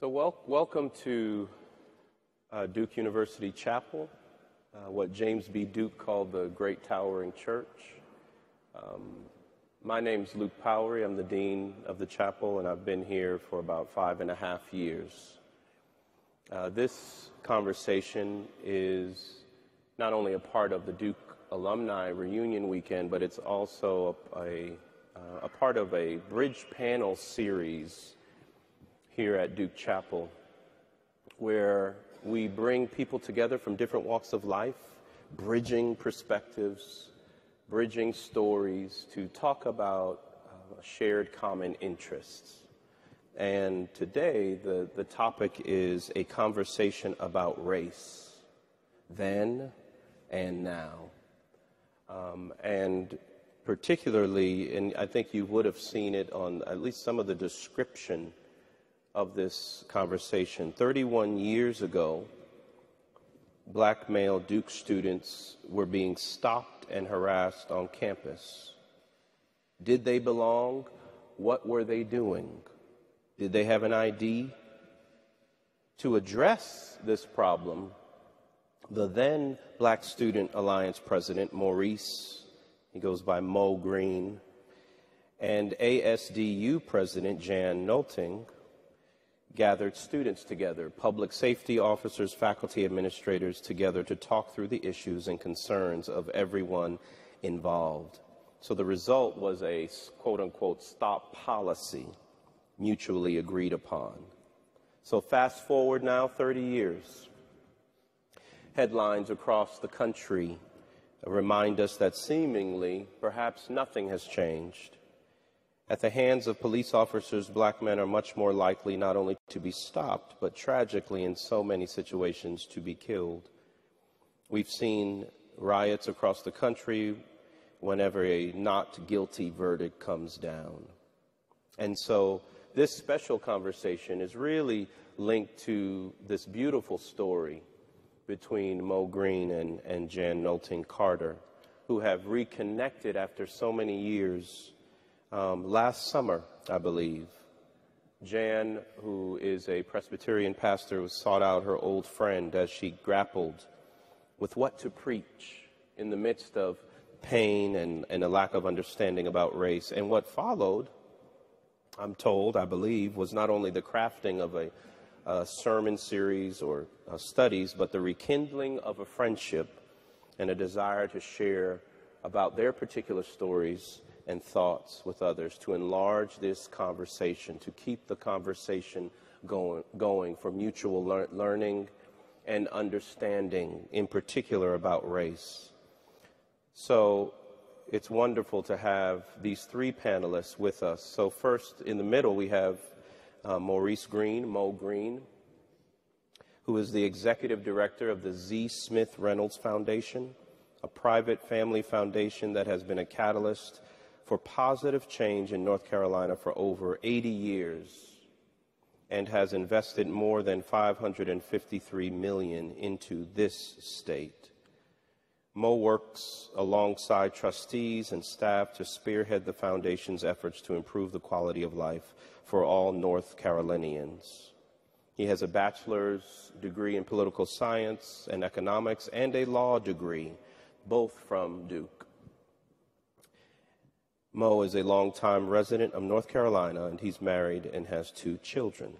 So, wel- welcome to uh, Duke University Chapel, uh, what James B. Duke called the Great Towering Church. Um, my name's Luke Powery. I'm the Dean of the chapel, and I've been here for about five and a half years. Uh, this conversation is not only a part of the Duke Alumni Reunion Weekend, but it's also a, a, uh, a part of a bridge panel series here at Duke Chapel, where we bring people together from different walks of life, bridging perspectives, bridging stories to talk about uh, shared common interests. And today, the, the topic is a conversation about race, then and now. Um, and particularly, and I think you would have seen it on at least some of the description of this conversation. 31 years ago, black male Duke students were being stopped and harassed on campus. Did they belong? What were they doing? Did they have an ID? To address this problem, the then Black Student Alliance president, Maurice, he goes by Mo Green, and ASDU president, Jan Nolting, gathered students together, public safety officers, faculty administrators together to talk through the issues and concerns of everyone involved. So the result was a quote unquote stop policy mutually agreed upon. So fast forward now 30 years. Headlines across the country remind us that seemingly perhaps nothing has changed. At the hands of police officers, black men are much more likely not only to be stopped, but tragically, in so many situations, to be killed. We've seen riots across the country whenever a not guilty verdict comes down. And so, this special conversation is really linked to this beautiful story between Mo Green and, and Jan Nolting Carter, who have reconnected after so many years um, last summer, I believe, Jan, who is a Presbyterian pastor, sought out her old friend as she grappled with what to preach in the midst of pain and, and a lack of understanding about race. And what followed, I'm told, I believe, was not only the crafting of a, a sermon series or uh, studies, but the rekindling of a friendship and a desire to share about their particular stories and thoughts with others to enlarge this conversation, to keep the conversation going, going for mutual lear- learning and understanding, in particular about race. So it's wonderful to have these three panelists with us. So, first, in the middle, we have uh, Maurice Green, Mo Green, who is the executive director of the Z. Smith Reynolds Foundation, a private family foundation that has been a catalyst for positive change in North Carolina for over 80 years and has invested more than 553 million into this state. Mo works alongside trustees and staff to spearhead the foundation's efforts to improve the quality of life for all North Carolinians. He has a bachelor's degree in political science and economics and a law degree, both from Duke. Mo is a longtime resident of North Carolina, and he's married and has two children.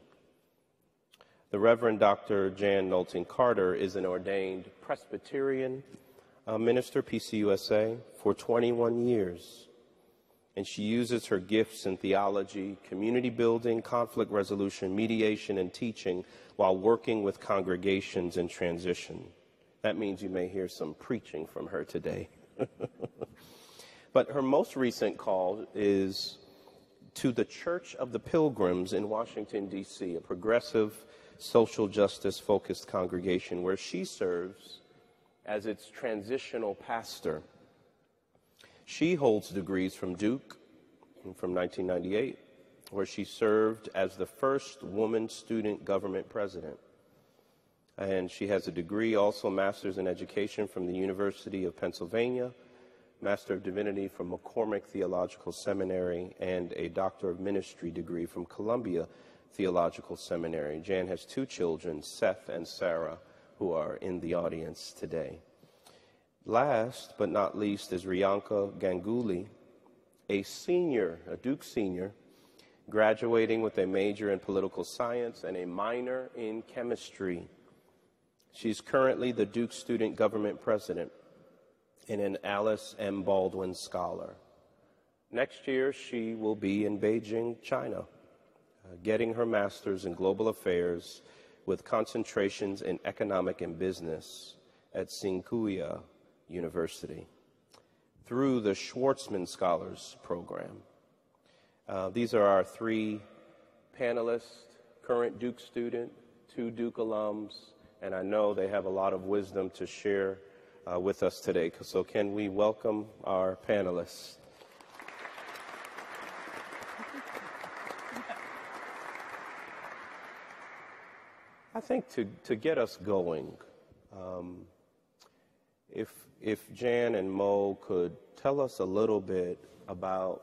The Reverend Dr. Jan Nolting Carter is an ordained Presbyterian uh, minister, PCUSA, for 21 years. And she uses her gifts in theology, community building, conflict resolution, mediation, and teaching while working with congregations in transition. That means you may hear some preaching from her today. But her most recent call is to the Church of the Pilgrims in Washington, D.C., a progressive, social justice focused congregation where she serves as its transitional pastor. She holds degrees from Duke from 1998, where she served as the first woman student government president. And she has a degree, also master's in education from the University of Pennsylvania Master of Divinity from McCormick Theological Seminary, and a Doctor of Ministry degree from Columbia Theological Seminary. Jan has two children, Seth and Sarah, who are in the audience today. Last but not least is Riyanka Ganguly, a senior, a Duke senior, graduating with a major in political science and a minor in chemistry. She's currently the Duke Student Government President and an Alice M. Baldwin Scholar. Next year, she will be in Beijing, China, uh, getting her master's in global affairs with concentrations in economic and business at Tsinghua University through the Schwarzman Scholars Program. Uh, these are our three panelists, current Duke student, two Duke alums, and I know they have a lot of wisdom to share uh, with us today. So, can we welcome our panelists? I think to, to get us going, um, if, if Jan and Mo could tell us a little bit about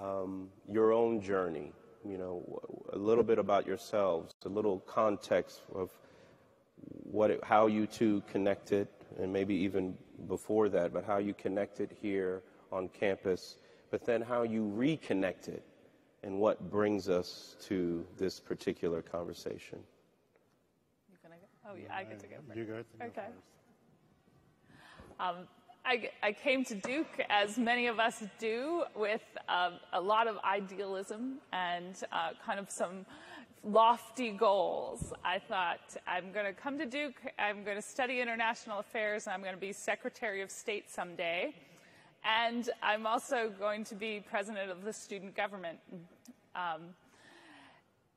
um, your own journey, you know, a little bit about yourselves, a little context of what it, how you two connected, and maybe even before that, but how you connected here on campus, but then how you reconnected and what brings us to this particular conversation. You gonna go? Oh, yeah, I get to go first. You go. Okay. Um, I, I, came to Duke, as many of us do, with uh, a lot of idealism and uh, kind of some lofty goals. I thought, I'm going to come to Duke, I'm going to study international affairs, and I'm going to be Secretary of State someday. And I'm also going to be president of the student government. Um,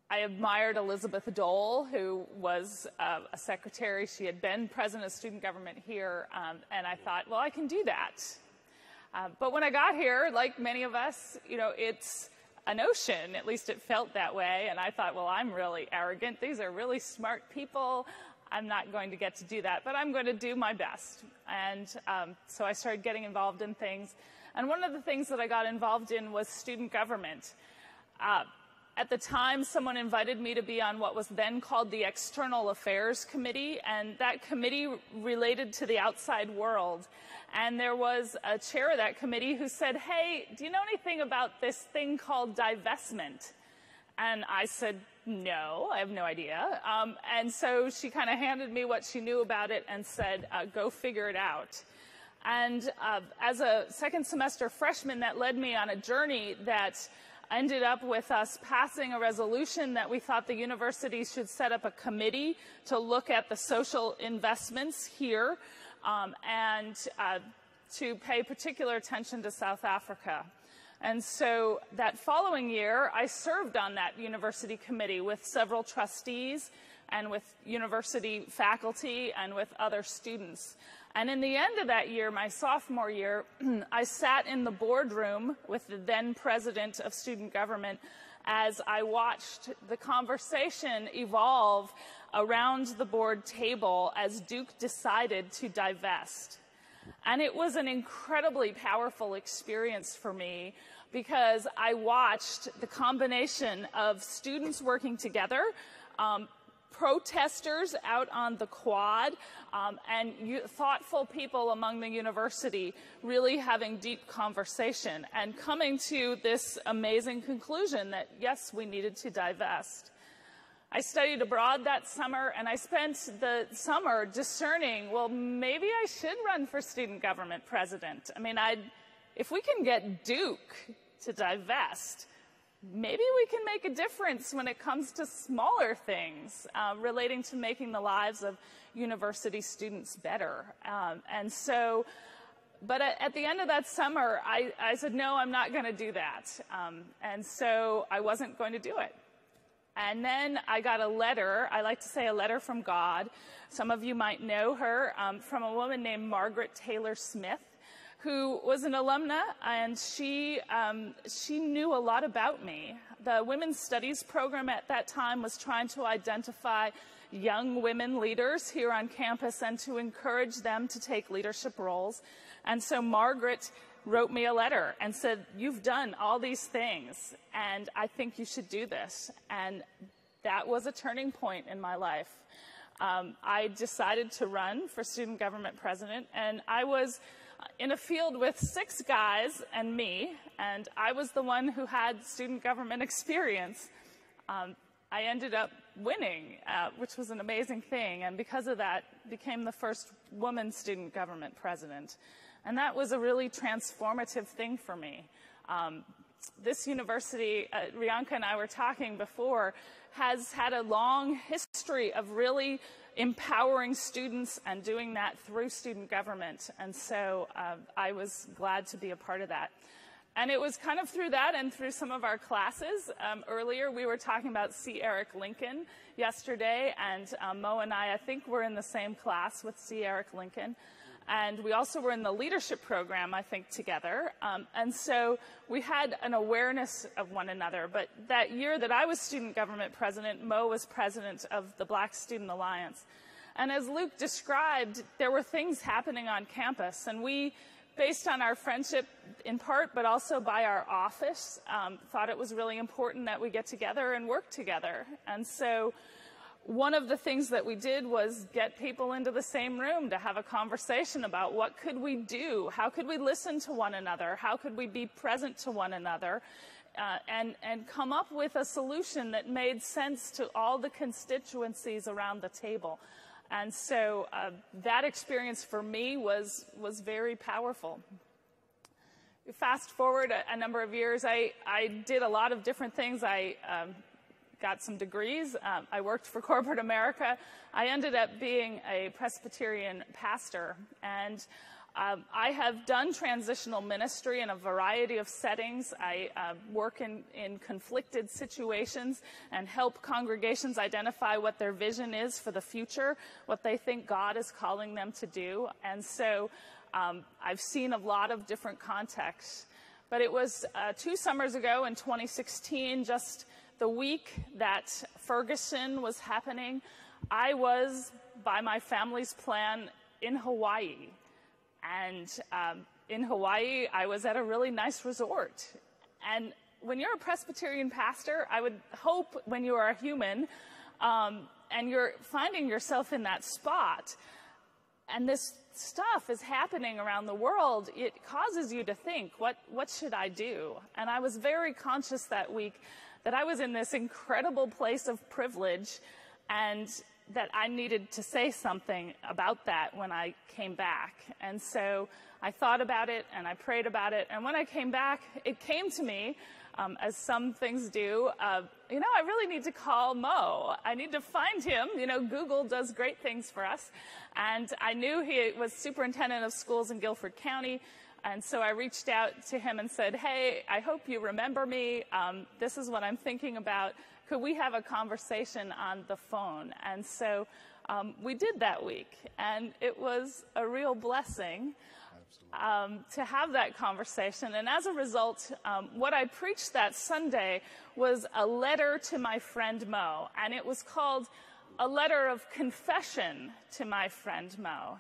I admired Elizabeth Dole, who was uh, a secretary. She had been president of student government here, um, and I thought, well, I can do that. Uh, but when I got here, like many of us, you know, it's a ocean. At least it felt that way. And I thought, well, I'm really arrogant. These are really smart people. I'm not going to get to do that, but I'm going to do my best. And um, so I started getting involved in things. And one of the things that I got involved in was student government. Uh, at the time, someone invited me to be on what was then called the External Affairs Committee, and that committee related to the outside world. And there was a chair of that committee who said, Hey, do you know anything about this thing called divestment? And I said, No, I have no idea. Um, and so she kind of handed me what she knew about it and said, uh, Go figure it out. And uh, as a second semester freshman, that led me on a journey that ended up with us passing a resolution that we thought the university should set up a committee to look at the social investments here um, and uh, to pay particular attention to South Africa. And so that following year, I served on that university committee with several trustees and with university faculty and with other students. And in the end of that year, my sophomore year, I sat in the boardroom with the then president of student government as I watched the conversation evolve around the board table as Duke decided to divest. And it was an incredibly powerful experience for me because I watched the combination of students working together, um, protesters out on the quad um, and you, thoughtful people among the university really having deep conversation and coming to this amazing conclusion that yes, we needed to divest. I studied abroad that summer and I spent the summer discerning, well, maybe I should run for student government president. I mean, I'd, if we can get Duke to divest, maybe we can make a difference when it comes to smaller things uh, relating to making the lives of university students better. Um, and so, but at, the end of that summer, I, I said, no, I'm not going to do that. Um, and so I wasn't going to do it. And then I got a letter, I like to say a letter from God. Some of you might know her, um, from a woman named Margaret Taylor Smith who was an alumna, and she, um, she knew a lot about me. The Women's Studies program at that time was trying to identify young women leaders here on campus and to encourage them to take leadership roles. And so Margaret wrote me a letter and said, You've done all these things, and I think you should do this. And that was a turning point in my life. Um, I decided to run for student government president, and I was in a field with six guys and me, and I was the one who had student government experience. Um, I ended up winning, uh, which was an amazing thing, and because of that, became the first woman student government president. And that was a really transformative thing for me. Um, this university, uh, and I were talking before, has had a long history of really empowering students and doing that through student government. And so uh, I was glad to be a part of that. And it was kind of through that and through some of our classes. Um, earlier, we were talking about C. Eric Lincoln yesterday, and um, Mo and I, I think, were in the same class with C. Eric Lincoln. And we also were in the leadership program, I think, together. Um, and so we had an awareness of one another. But that year that I was student government president, Mo was president of the Black Student Alliance. And as Luke described, there were things happening on campus. And we, based on our friendship in part, but also by our office, um, thought it was really important that we get together and work together. And so one of the things that we did was get people into the same room to have a conversation about what could we do? How could we listen to one another? How could we be present to one another? Uh, and and come up with a solution that made sense to all the constituencies around the table. And so uh, that experience for me was was very powerful. Fast forward a, a, number of years I, I did a lot of different things. I um, got some degrees. Um, I worked for corporate America. I ended up being a Presbyterian pastor. And um, I have done transitional ministry in a variety of settings. I uh, work in, in conflicted situations and help congregations identify what their vision is for the future, what they think God is calling them to do. And so um, I've seen a lot of different contexts. But it was uh, two summers ago in 2016, just the week that Ferguson was happening, I was, by my family's plan, in Hawaii. And um, in Hawaii, I was at a really nice resort. And when you're a Presbyterian pastor, I would hope when you are a human um, and you're finding yourself in that spot, and this stuff is happening around the world, it causes you to think, what, what should I do? And I was very conscious that week that I was in this incredible place of privilege and that I needed to say something about that when I came back. And so I thought about it and I prayed about it. And when I came back, it came to me, um, as some things do, uh, you know, I really need to call Mo. I need to find him. You know, Google does great things for us. And I knew he was superintendent of schools in Guilford County. And so I reached out to him and said, Hey, I hope you remember me. Um, this is what I'm thinking about. Could we have a conversation on the phone? And so um, we did that week. And it was a real blessing um, to have that conversation. And as a result, um, what I preached that Sunday was a letter to my friend Mo. And it was called A Letter of Confession to My Friend Mo.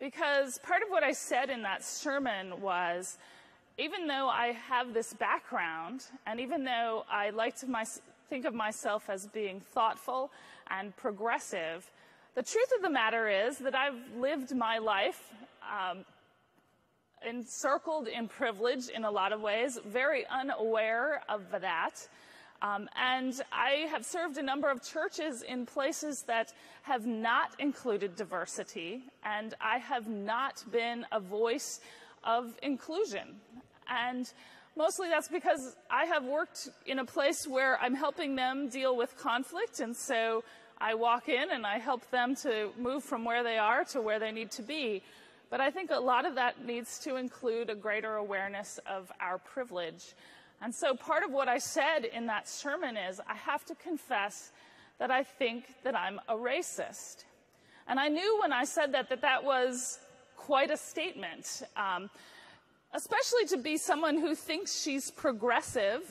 Because part of what I said in that sermon was even though I have this background, and even though I like to my, think of myself as being thoughtful and progressive, the truth of the matter is that I've lived my life um, encircled in privilege in a lot of ways, very unaware of that. Um, and I have served a number of churches in places that have not included diversity, and I have not been a voice of inclusion. And mostly that's because I have worked in a place where I'm helping them deal with conflict, and so I walk in and I help them to move from where they are to where they need to be. But I think a lot of that needs to include a greater awareness of our privilege. And so part of what I said in that sermon is I have to confess that I think that I'm a racist. And I knew when I said that that that was quite a statement, um, especially to be someone who thinks she's progressive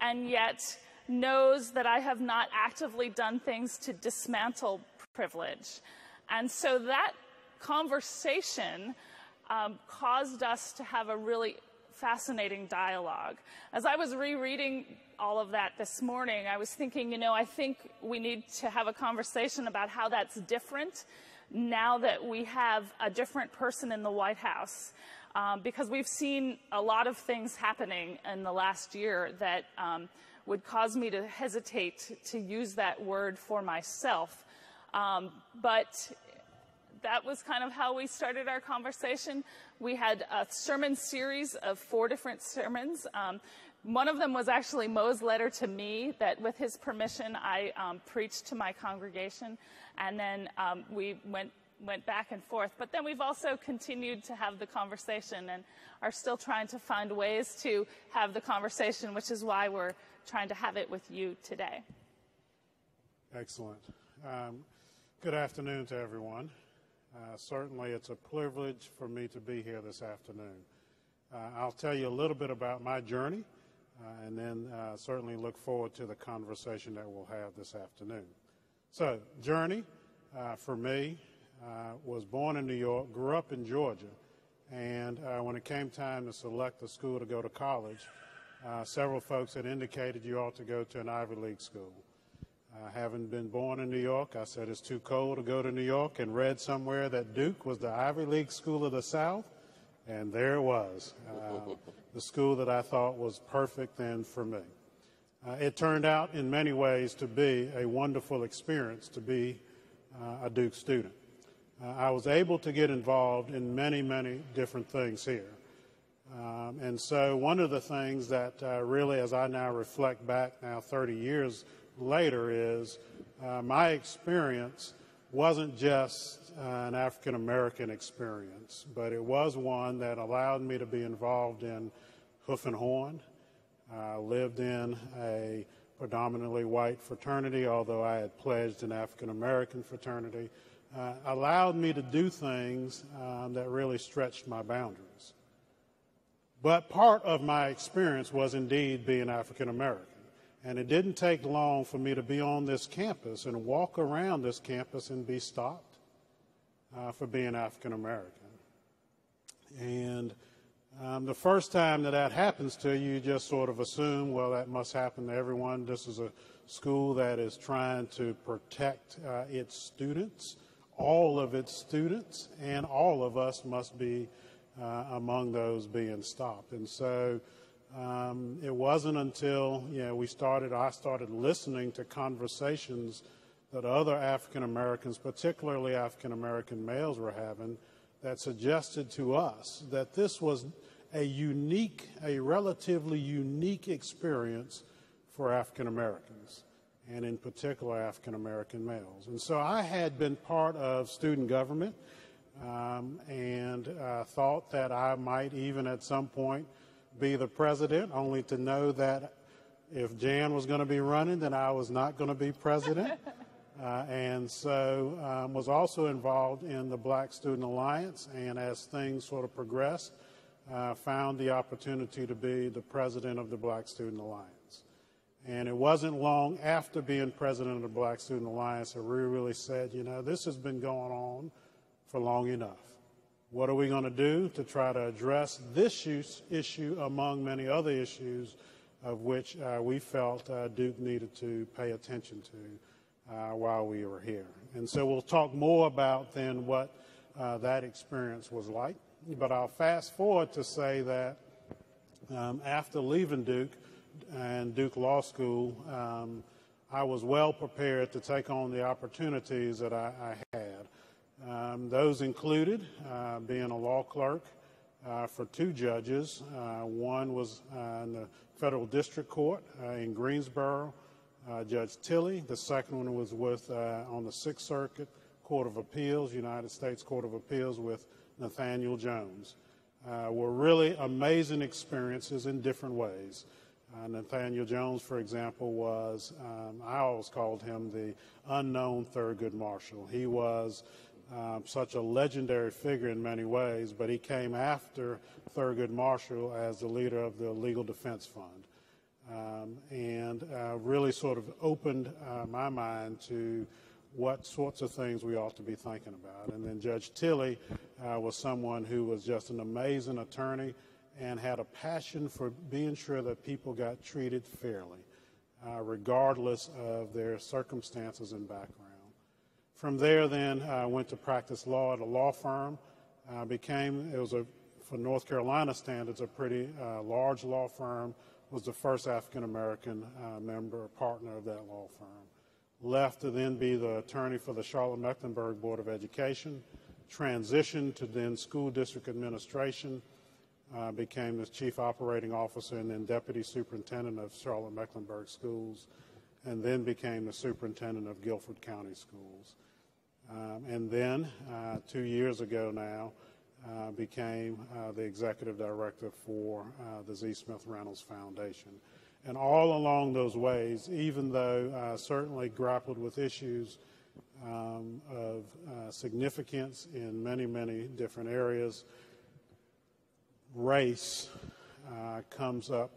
and yet knows that I have not actively done things to dismantle privilege. And so that conversation um, caused us to have a really fascinating dialogue. As I was rereading all of that this morning, I was thinking, you know, I think we need to have a conversation about how that's different now that we have a different person in the White House. Um, because we've seen a lot of things happening in the last year that um, would cause me to hesitate to use that word for myself. Um, but that was kind of how we started our conversation. We had a sermon series of four different sermons. Um, one of them was actually Mo's letter to me that, with his permission, I um, preached to my congregation. And then um, we went went back and forth. But then we've also continued to have the conversation and are still trying to find ways to have the conversation, which is why we're trying to have it with you today. Excellent. Um, good afternoon to everyone. Uh, certainly, it's a privilege for me to be here this afternoon. Uh, I'll tell you a little bit about my journey uh, and then uh, certainly look forward to the conversation that we'll have this afternoon. So, journey uh, for me uh, was born in New York, grew up in Georgia, and when it came time to select a school to go to college, several folks had indicated you ought to go to an Ivy League school. Uh, having been born in New York, I said it's too cold to go to New York and read somewhere that Duke was the Ivy League school of the South. And there it was, uh, the school that I thought was perfect then for me. Uh, it turned out in many ways to be a wonderful experience to be uh, a Duke student. Uh, I was able to get involved in many, many different things here. Um, and so one of the things that uh, really, as I now reflect back now 30 years later is uh, my experience wasn't just uh, an African American experience, but it was one that allowed me to be involved in Hoof 'n' Horn. I lived in a predominantly white fraternity, although I had pledged an African American fraternity, uh, allowed me to do things um, that really stretched my boundaries. But part of my experience was indeed being African American. And it didn't take long for me to be on this campus and walk around this campus and be stopped uh, for being African American. And um, the first time that that happens to you, you just sort of assume, well, that must happen to everyone. This is a school that is trying to protect uh, its students, all of its students, and all of us must be uh, among those being stopped. And so um, it wasn't until you know we started, I started listening to conversations that other African Americans, particularly African American males, were having, that suggested to us that this was a unique, a relatively unique experience for African Americans, and in particular African American males. And so I had been part of student government um, and uh, thought that I might even at some point be the president, only to know that if Jan was going to be running, then I was not going to be president. Uh, and so um, was also involved in the Black Student Alliance, and as things sort of progressed, uh, found the opportunity to be the president of the Black Student Alliance. And it wasn't long after being president of the Black Student Alliance that we really said, you know, this has been going on for long enough. What are we going to do to try to address this issue among many other issues of which uh, we felt uh, Duke needed to pay attention to uh, while we were here? And so we'll talk more about then what uh, that experience was like. But I'll fast forward to say that um, after leaving Duke and Duke Law School, um, I was well prepared to take on the opportunities that I, I had. Um, those included uh, being a law clerk uh, for two judges. Uh, one was uh, in the federal district court uh, in Greensboro, uh, Judge Tilley. The second one was with on the Sixth Circuit Court of Appeals, United States Court of Appeals, with Nathaniel Jones. were really amazing experiences in different ways. Nathaniel Jones, for example, was, um, I always called him the unknown Thurgood Marshall. He was um, such a legendary figure in many ways, but he came after Thurgood Marshall as the leader of the Legal Defense Fund. Um, and uh, really sort of opened uh, my mind to what sorts of things we ought to be thinking about. And then Judge Tilley uh, was someone who was just an amazing attorney and had a passion for being sure that people got treated fairly, uh, regardless of their circumstances and background. From there, then, I went to practice law at a law firm. I became, it was a, for North Carolina standards, a pretty uh, large law firm, was the first African American uh, member, partner of that law firm. Left to then be the attorney for the Charlotte Mecklenburg Board of Education, transitioned to then school district administration, uh, became the chief operating officer and then deputy superintendent of Charlotte Mecklenburg schools, and then became the superintendent of Guilford County schools. Um, and then, uh, two years ago now, uh, became uh, the executive director for uh, the Z. Smith Reynolds Foundation. And all along those ways, even though uh, certainly grappled with issues um, of uh, significance in many, many different areas, race comes up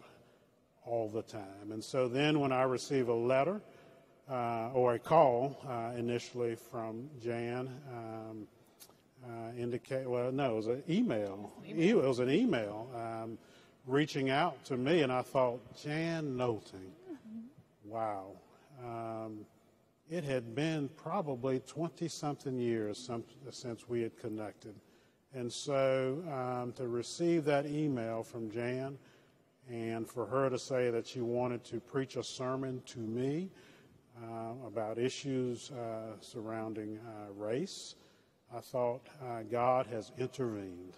all the time. And so then when I receive a letter uh, or a call uh, initially from Jan, um, uh, indicate, well, no, it was an email. email. It was an email um, reaching out to me, and I thought, Jan mm-hmm. wow. Um, it had been probably 20 something years since we had connected. And so um, to receive that email from Jan and for her to say that she wanted to preach a sermon to me uh, about issues uh, surrounding uh, race, I thought uh, God has intervened.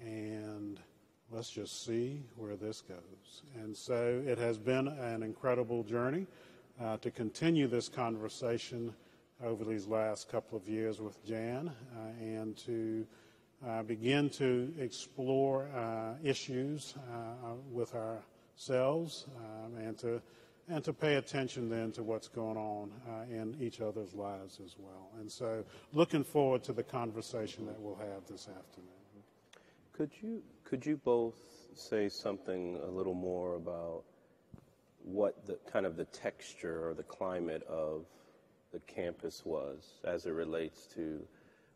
And let's just see where this goes. And so it has been an incredible journey uh, to continue this conversation over these last couple of years with Jan uh, and to uh, begin to explore issues with ourselves um, and to and to pay attention then to what's going on uh, in each other's lives as well. And so, looking forward to the conversation that we'll have this afternoon. Could you could you both say something a little more about what the kind of the texture or the climate of the campus was as it relates to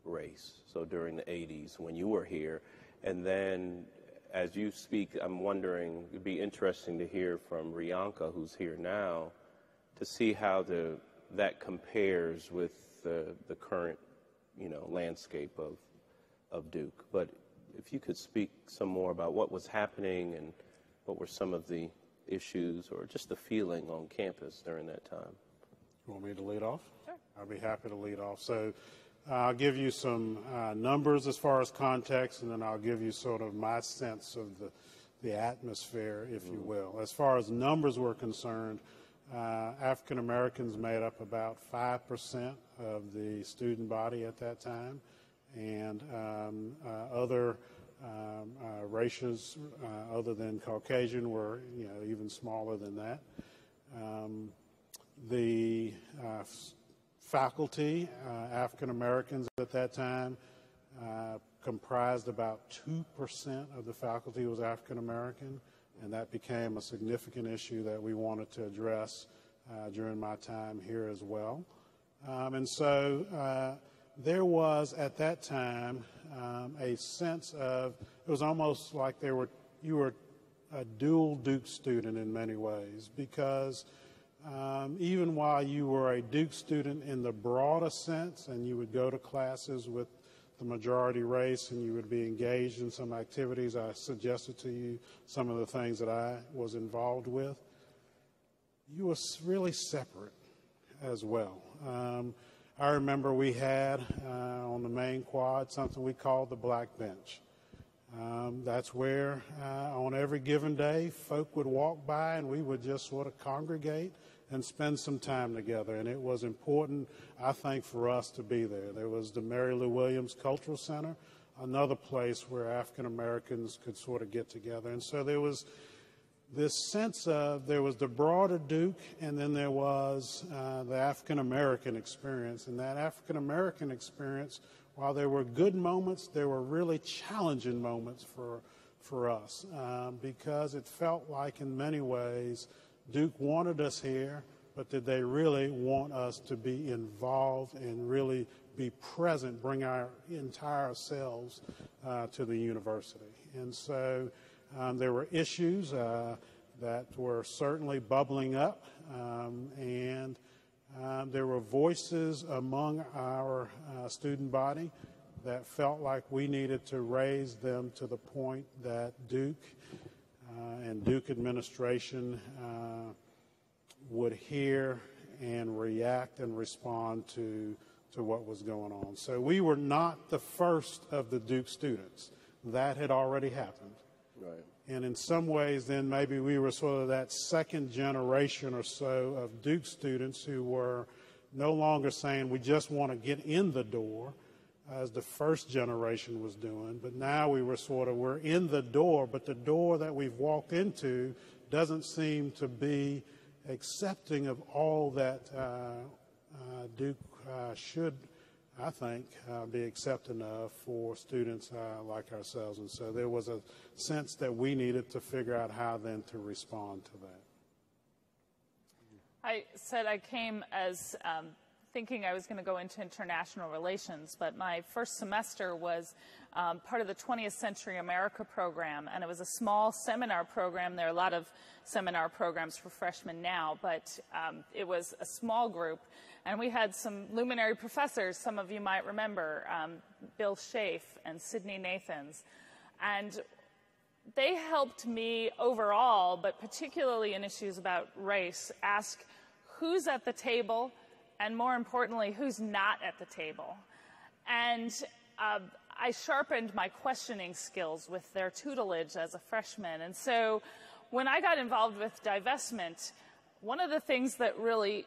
race. So during the 80s when you were here, and then as you speak, I'm wondering, it'd be interesting to hear from Riyanka, who's here now, to see how the, that compares with the, the current, you know, landscape of, of Duke. But if you could speak some more about what was happening and what were some of the issues or just the feeling on campus during that time. You want me to lead off? Sure. I'd be happy to lead off. So I'll give you some uh, numbers as far as context, and then I'll give you sort of my sense of the, the atmosphere, if you will. As far as numbers were concerned, uh, African Americans made up about 5% of the student body at that time, and um, uh, other um, uh, races uh, other than Caucasian were you know, even smaller than that. Um, the faculty, uh, African Americans at that time, uh, comprised about 2% of the faculty was African American, and that became a significant issue that we wanted to address uh, during my time here as well. Um, and so uh, there was at that time um, a sense of it was almost like there were you were a dual Duke student in many ways because um, even while you were a Duke student in the broadest sense, and you would go to classes with the majority race and you would be engaged in some activities, I suggested to you some of the things that I was involved with. You were really separate as well. Um, I remember we had uh, on the main quad something we called the black bench. Um, that's where, uh, on every given day, folk would walk by and we would just sort of congregate and spend some time together. And it was important, I think, for us to be there. There was the Mary Lou Williams Cultural Center, another place where African Americans could sort of get together. And so there was this sense of there was the broader Duke, and then there was uh, the African American experience. And that African American experience, while there were good moments, there were really challenging moments for for us um, because it felt like, in many ways, Duke wanted us here, but did they really want us to be involved and really be present, bring our entire selves uh, to the university? And so um, there were issues uh, that were certainly bubbling up, um, and um, there were voices among our uh, student body that felt like we needed to raise them to the point that Duke and Duke administration uh, would hear and react and respond to, to what was going on. So we were not the first of the Duke students. That had already happened. Right. And in some ways, then maybe we were sort of that second generation or so of Duke students who were no longer saying we just want to get in the door as the first generation was doing, but now we were sort of we're in the door, but the door that we've walked into doesn't seem to be accepting of all that uh, uh, Duke uh, should, I think, uh, be accepting of for students uh, like ourselves. And so there was a sense that we needed to figure out how then to respond to that. I said I came as um, thinking I was going to go into international relations, but my first semester was um, part of the 20th Century America program, and it was a small seminar program. There are a lot of seminar programs for freshmen now, but um, it was a small group, and we had some luminary professors, some of you might remember, um, Bill Chafe and Sidney Nathans, and they helped me overall, but particularly in issues about race, ask who's at the table, and more importantly, who's not at the table. And uh, I sharpened my questioning skills with their tutelage as a freshman. And so when I got involved with divestment, one of the things that really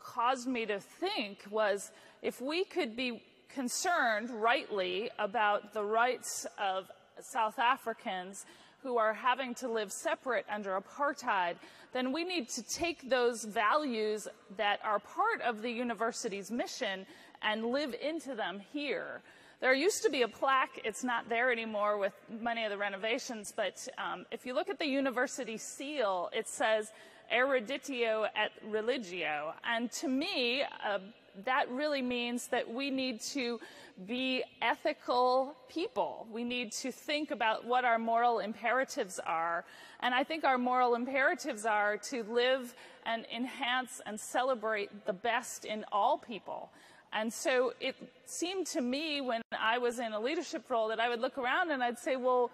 caused me to think was if we could be concerned rightly about the rights of South Africans who are having to live separate under apartheid, then we need to take those values that are part of the university's mission and live into them here. There used to be a plaque, it's not there anymore with many of the renovations, but um, if you look at the university seal, it says eruditio et religio. And to me, uh, that really means that we need to be ethical people. We need to think about what our moral imperatives are. And I think our moral imperatives are to live and enhance and celebrate the best in all people. And so it seemed to me when I was in a leadership role that I would look around and I'd say, well,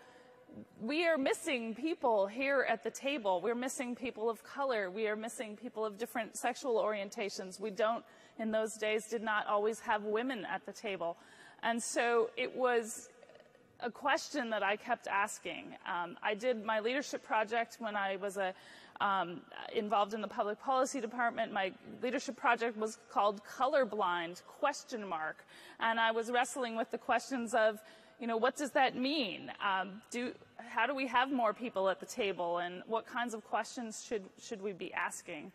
we are missing people here at the table. We're missing people of color. We are missing people of different sexual orientations. We don't in those days did not always have women at the table. And so it was a question that I kept asking. Um, I did my leadership project when I was a, um, involved in the public policy department. My leadership project was called Colorblind question mark, and I was wrestling with the questions of, you know, what does that mean? Um, do, how do we have more people at the table, and what kinds of questions should should we be asking?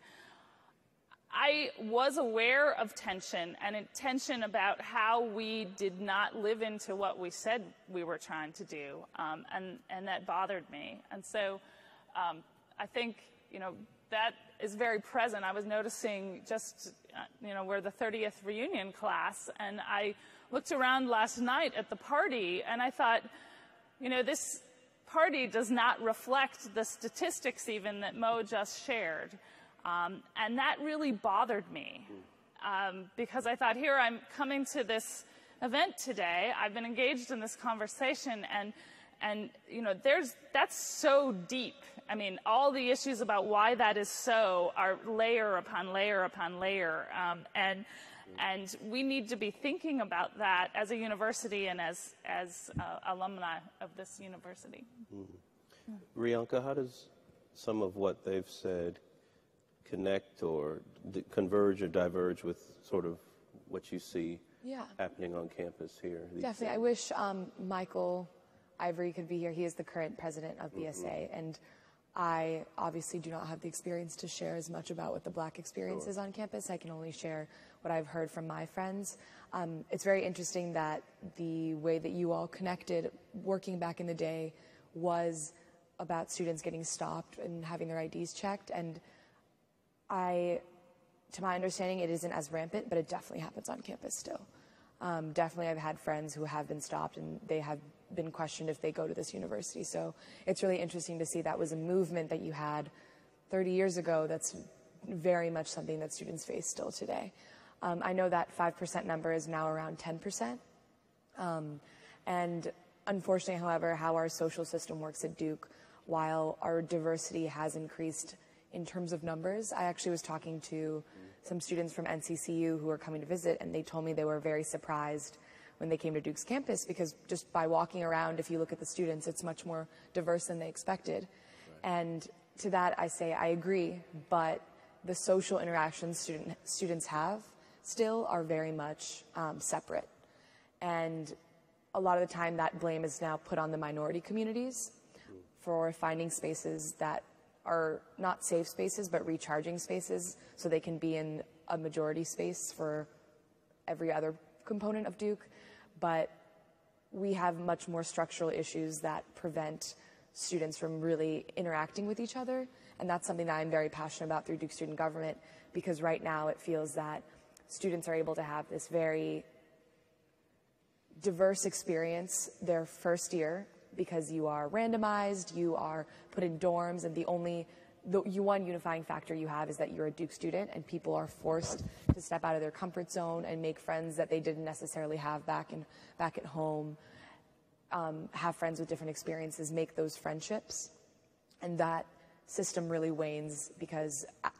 I was aware of tension and tension about how we did not live into what we said we were trying to do, um, and and that bothered me. And so, um, I think you know that is very present. I was noticing just uh, you know we're the 30th reunion class, and I looked around last night at the party, and I thought, you know, this party does not reflect the statistics even that Mo just shared. Um, and that really bothered me um, because I thought, here I'm coming to this event today. I've been engaged in this conversation, and and you know, there's that's so deep. I mean, all the issues about why that is so are layer upon layer upon layer, um, and and we need to be thinking about that as a university and as as uh, alumni of this university. Mm-hmm. Riyanka, how does some of what they've said connect or converge or diverge with sort of what you see yeah. happening on campus here? Definitely. Days? I wish um, Michael Ivory could be here. He is the current president of BSA, mm-hmm. and I obviously do not have the experience to share as much about what the black experience sure. is on campus. I can only share what I've heard from my friends. Um, it's very interesting that the way that you all connected working back in the day was about students getting stopped and having their IDs checked. And I to my understanding, it isn't as rampant, but it definitely happens on campus still. Um, definitely, I've had friends who have been stopped and they have been questioned if they go to this university. So it's really interesting to see that was a movement that you had 30 years ago that's very much something that students face still today. Um, I know that 5% number is now around 10%. Um, and unfortunately, however, how our social system works at Duke, while our diversity has increased in terms of numbers, I actually was talking to some students from NCCU who were coming to visit, and they told me they were very surprised when they came to Duke's campus because just by walking around, if you look at the students, it's much more diverse than they expected. Right. And to that, I say I agree, but the social interactions student, students have still are very much um, separate. And a lot of the time, that blame is now put on the minority communities for finding spaces that are not safe spaces, but recharging spaces so they can be in a majority space for every other component of Duke. But we have much more structural issues that prevent students from really interacting with each other. And that's something that I'm very passionate about through Duke Student Government because right now it feels that students are able to have this very diverse experience their first year because you are randomized, you are put in dorms, and the only the one unifying factor you have is that you're a Duke student, and people are forced to step out of their comfort zone and make friends that they didn't necessarily have back in back at home. Um, have friends with different experiences, make those friendships, and that system really wanes because uh,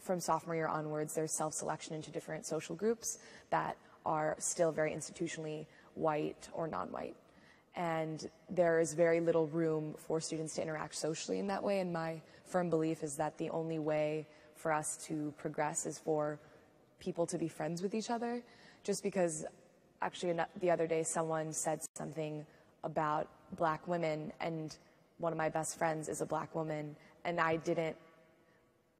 from sophomore year onwards, there's self-selection into different social groups that are still very institutionally white or non-white and there is very little room for students to interact socially in that way. And my firm belief is that the only way for us to progress is for people to be friends with each other. Just because, actually, the other day, someone said something about black women, and one of my best friends is a black woman, and I didn't.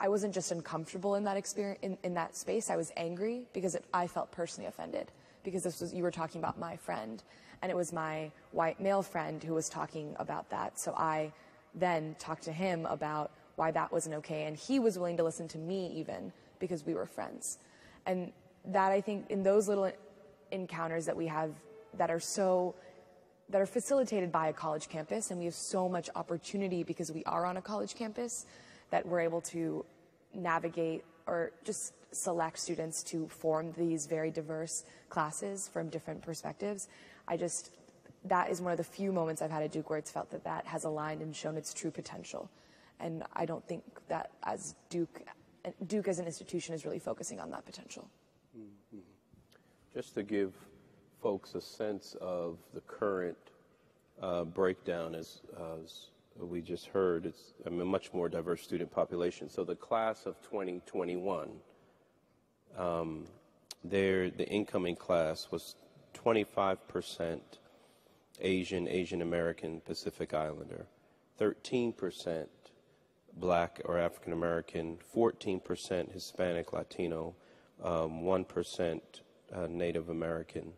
I wasn't just uncomfortable in that experience in, in that space. I was angry because it, I felt personally offended because this was you were talking about my friend and it was my white male friend who was talking about that. So I then talked to him about why that wasn't okay. And he was willing to listen to me even because we were friends. And that I think in those little encounters that we have that are so that are facilitated by a college campus and we have so much opportunity because we are on a college campus that we're able to navigate or just select students to form these very diverse classes from different perspectives I just, that is one of the few moments I've had at Duke where it's felt that that has aligned and shown its true potential. And I don't think that as Duke, Duke as an institution is really focusing on that potential. Mm-hmm. Just to give folks a sense of the current uh, breakdown, as, as, we just heard, it's a much more diverse student population. So the class of 2021, um, there, the incoming class was 25% Asian, Asian American, Pacific Islander, 13% Black or African American, 14% Hispanic, Latino, um, 1% uh, Native American,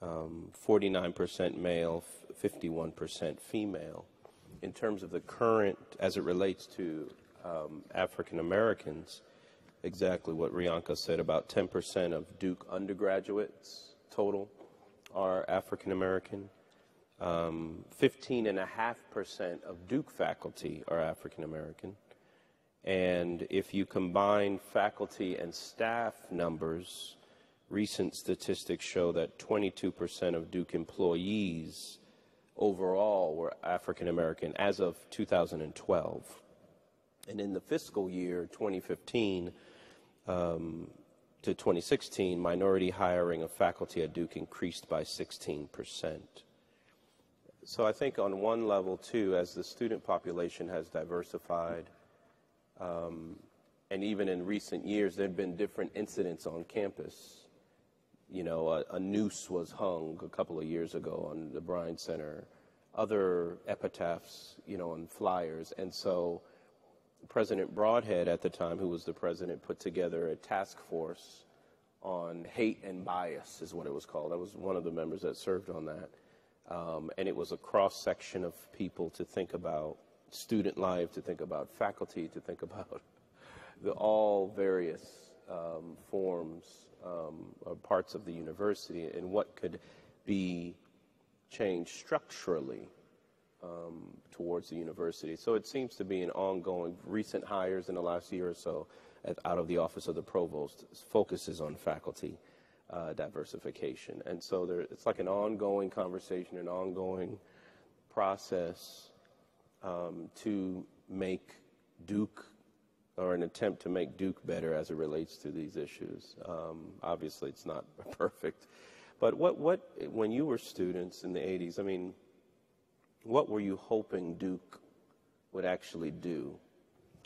um, 49% male, 51% female. In terms of the current, as it relates to um, African Americans, exactly what Riyanka said about 10% of Duke undergraduates total are African American. 15.5% um, of Duke faculty are African American. And if you combine faculty and staff numbers, recent statistics show that 22% of Duke employees overall were African American as of 2012. And in the fiscal year 2015, um, to 2016, minority hiring of faculty at Duke increased by 16%. So I think on one level, too, as the student population has diversified, um, and even in recent years, there have been different incidents on campus. You know, a, a, noose was hung a couple of years ago on the Bryan Center, other epitaphs, you know, on flyers. And so President Brodhead at the time, who was the president, put together a task force on hate and bias, is what it was called. I was one of the members that served on that. Um, and it was a cross section of people to think about student life, to think about faculty, to think about the all various um, forms um, or parts of the university and what could be changed structurally um, towards the university. So it seems to be an ongoing, recent hires in the last year or so at, out of the Office of the Provost focuses on faculty uh, diversification. And so there, it's like an ongoing conversation, an ongoing process um, to make Duke or an attempt to make Duke better as it relates to these issues. Um, obviously, it's not perfect. But what, what, when you were students in the 80s, I mean, what were you hoping Duke would actually do?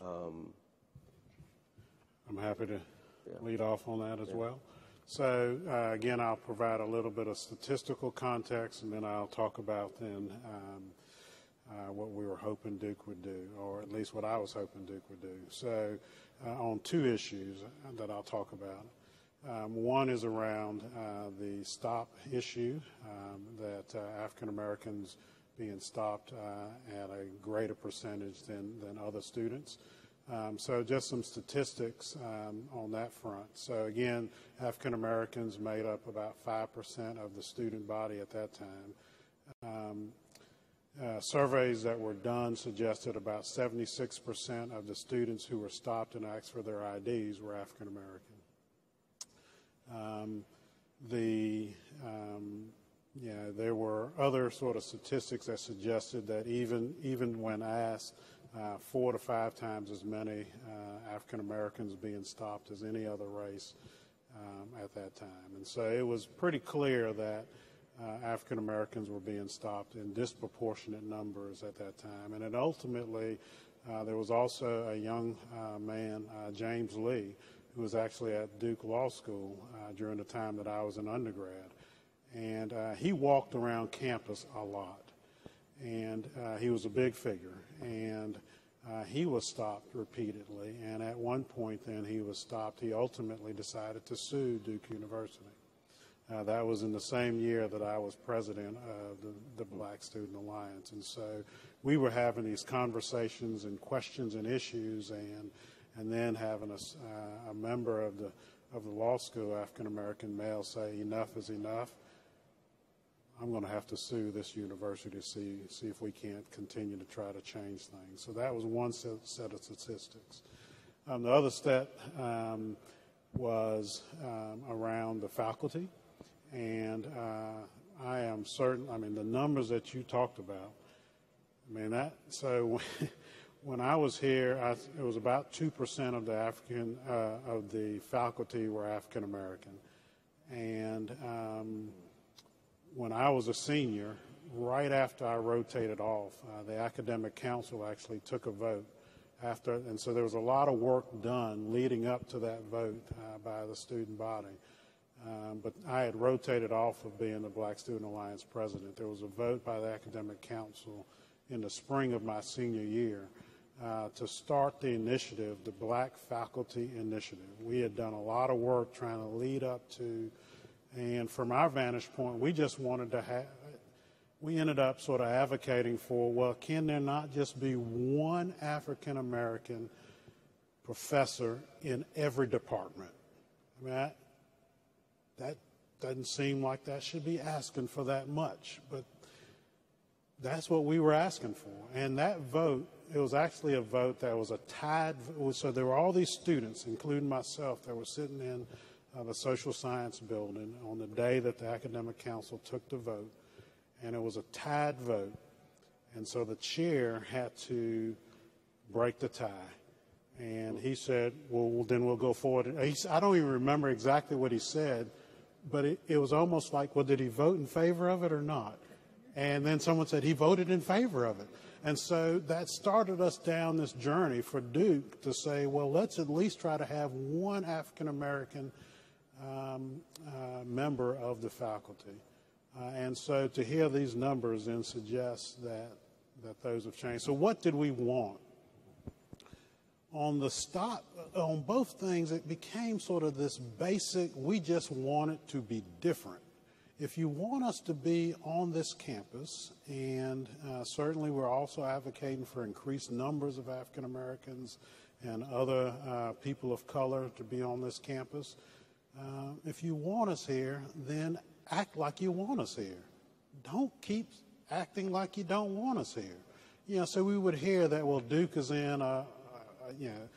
Um, I'm happy to yeah. lead off on that as yeah. well. So uh, again, I'll provide a little bit of statistical context, and then I'll talk about then um, uh, what we were hoping Duke would do, or at least what I was hoping Duke would do. So uh, on two issues that I'll talk about. Um, one is around uh, the stop issue um, that uh, African Americans being stopped uh, at a greater percentage than, than other students. Um, so just some statistics um, on that front. So again, African Americans made up about 5% of the student body at that time. Um, uh, surveys that were done suggested about 76% of the students who were stopped and asked for their IDs were African American. Um, the um, yeah, there were other sort of statistics that suggested that even even when asked, uh, four to five times as many uh, African Americans being stopped as any other race um, at that time. And so it was pretty clear that uh, African Americans were being stopped in disproportionate numbers at that time. And then ultimately, uh, there was also a young uh, man, uh, James Lee, who was actually at Duke Law School during the time that I was an undergrad. And he walked around campus a lot and uh, he was a big figure. And uh, he was stopped repeatedly, and at one point, then he was stopped. He ultimately decided to sue Duke University. Uh, that was in the same year that I was president of the, the, Black Student Alliance, and so we were having these conversations and questions and issues, and and then having a, uh, a member of the of the law school, African American male, say enough is enough I'm going to have to sue this university to see, see if we can't continue to try to change things. So that was one set, set of statistics. Um, the other stat um, was um, around the faculty. And uh, I am certain, I mean, the numbers that you talked about, I mean, that, so when I was here, I, it was about 2% of the African, uh, of the faculty were African American. And, um, when I was a senior, right after I rotated off, uh, the academic council actually took a vote after, and so there was a lot of work done leading up to that vote uh, by the student body. Um, but I had rotated off of being the Black Student Alliance president. There was a vote by the academic council in the spring of my senior year uh, to start the initiative, the Black Faculty Initiative. We had done a lot of work trying to lead up to and from our vantage point, we just wanted to have, we ended up sort of advocating for, well, can there not just be one African American professor in every department? I mean, that, that doesn't seem like that should be asking for that much, but that's what we were asking for. And that vote, it was actually a vote that was a tied, so there were all these students, including myself, that were sitting in of a social science building on the day that the academic council took the vote, and it was a tied vote. And so the chair had to break the tie. And he said, well, then we'll go forward. I don't even remember exactly what he said, but it, it was almost like, well, did he vote in favor of it or not? And then someone said he voted in favor of it. And so that started us down this journey for Duke to say, well, let's at least try to have one African American um, uh, member of the faculty. Uh, and so to hear these numbers then suggests that, that those have changed. So what did we want? On the stop, on both things, it became sort of this basic, we just want it to be different. If you want us to be on this campus, and uh, certainly we're also advocating for increased numbers of African Americans and other uh, people of color to be on this campus. Uh, if you want us here, then act like you want us here. Don't keep acting like you don't want us here. You know, so we would hear that, well, Duke is in, a, a, you know,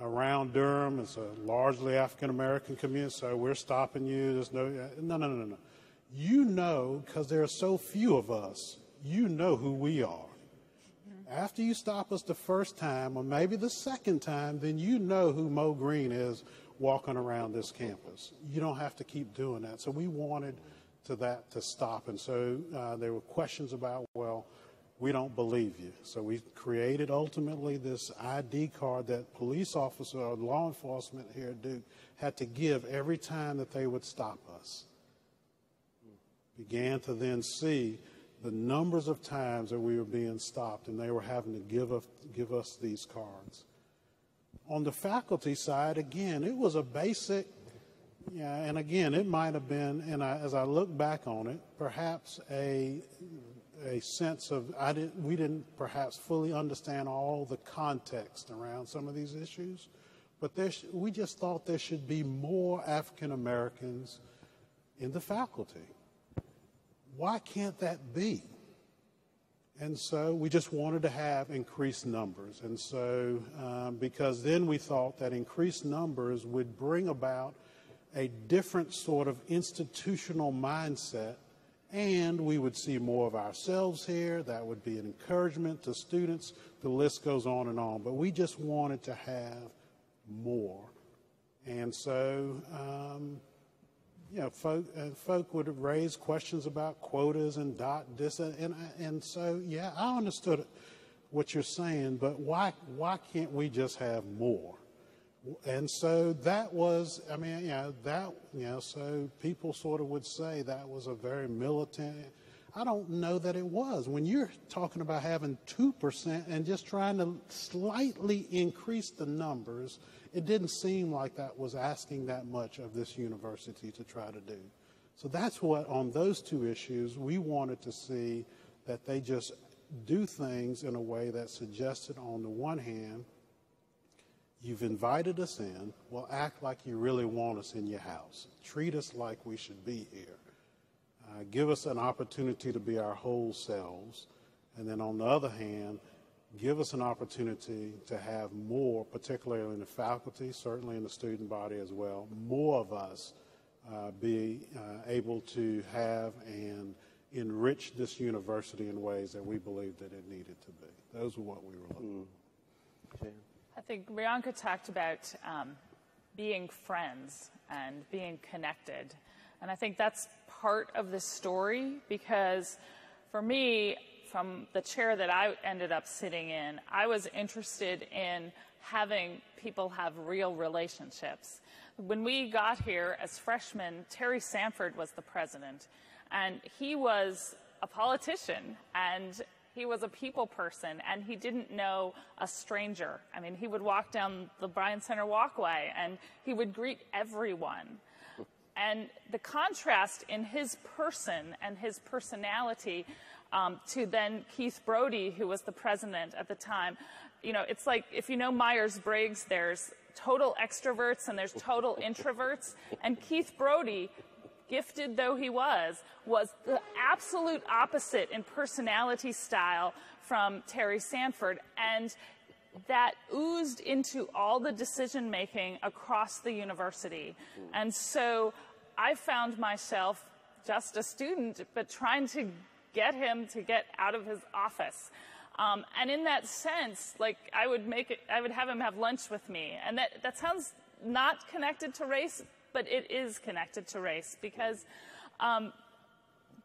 around Durham. It's a largely African American community, so we're stopping you. There's no, uh, no, no, no, no. You know, because there are so few of us, you know who we are. After you stop us the first time, or maybe the second time, then you know who Mo Green is walking around this campus. You don't have to keep doing that. So we wanted to that to stop, and so uh, there were questions about, well, we don't believe you. So we created ultimately this ID card that police officer or law enforcement here at Duke had to give every time that they would stop us. Began to then see the numbers of times that we were being stopped and they were having to give us, give us these cards. On the faculty side, again, it was a basic, yeah, and again, it might have been, and I, as I look back on it, perhaps a a sense of I didn't, we didn't perhaps fully understand all the context around some of these issues, but there, we just thought there should be more African Americans in the faculty. Why can't that be? And so we just wanted to have increased numbers. And so, um, because then we thought that increased numbers would bring about a different sort of institutional mindset and we would see more of ourselves here. That would be an encouragement to students. The list goes on and on. But we just wanted to have more. And so, um, you know, folk, uh, folk would raise questions about quotas and dot this and, and, and so, yeah, I understood what you're saying, but why, why can't we just have more? and so that was, I mean, you know, that, you know, so people sort of would say that was a very militant. I don't know that it was. When you're talking about having 2% and just trying to slightly increase the numbers, it didn't seem like that was asking that much of this university to try to do. So that's what, on those two issues, we wanted to see that they just do things in a way that suggested, on the one hand, You've invited us in. Well, act like you really want us in your house. Treat us like we should be here. Uh, give us an opportunity to be our whole selves. And then on the other hand, give us an opportunity to have more, particularly in the faculty, certainly in the student body as well, more of us uh, be uh, able to have and enrich this university in ways that we believe that it needed to be. Those are what we were looking for. Mm. I think Riyanka talked about um, being friends and being connected. And I think that's part of the story because for me, from the chair that I ended up sitting in, I was interested in having people have real relationships. When we got here as freshmen, Terry Sanford was the president, and he was a politician and he was a people person and he didn't know a stranger. I mean, he would walk down the Bryan Center walkway and he would greet everyone. And the contrast in his person and his personality um, to then Keith Brodie, who was the president at the time, you know, it's like if you know Myers Briggs, there's total extroverts and there's total introverts. And Keith Brodie gifted though he was, was the absolute opposite in personality style from Terry Sanford. And that oozed into all the decision making across the university. And so I found myself just a student, but trying to get him to get out of his office. Um, and in that sense, like I would make it, I would have him have lunch with me. And that, that sounds not connected to race, but it is connected to race because um,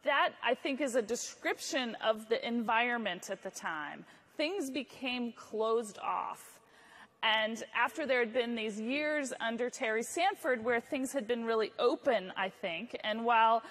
that, I think, is a description of the environment at the time. Things became closed off. And after there had been these years under Terry Sanford where things had been really open, I think, and while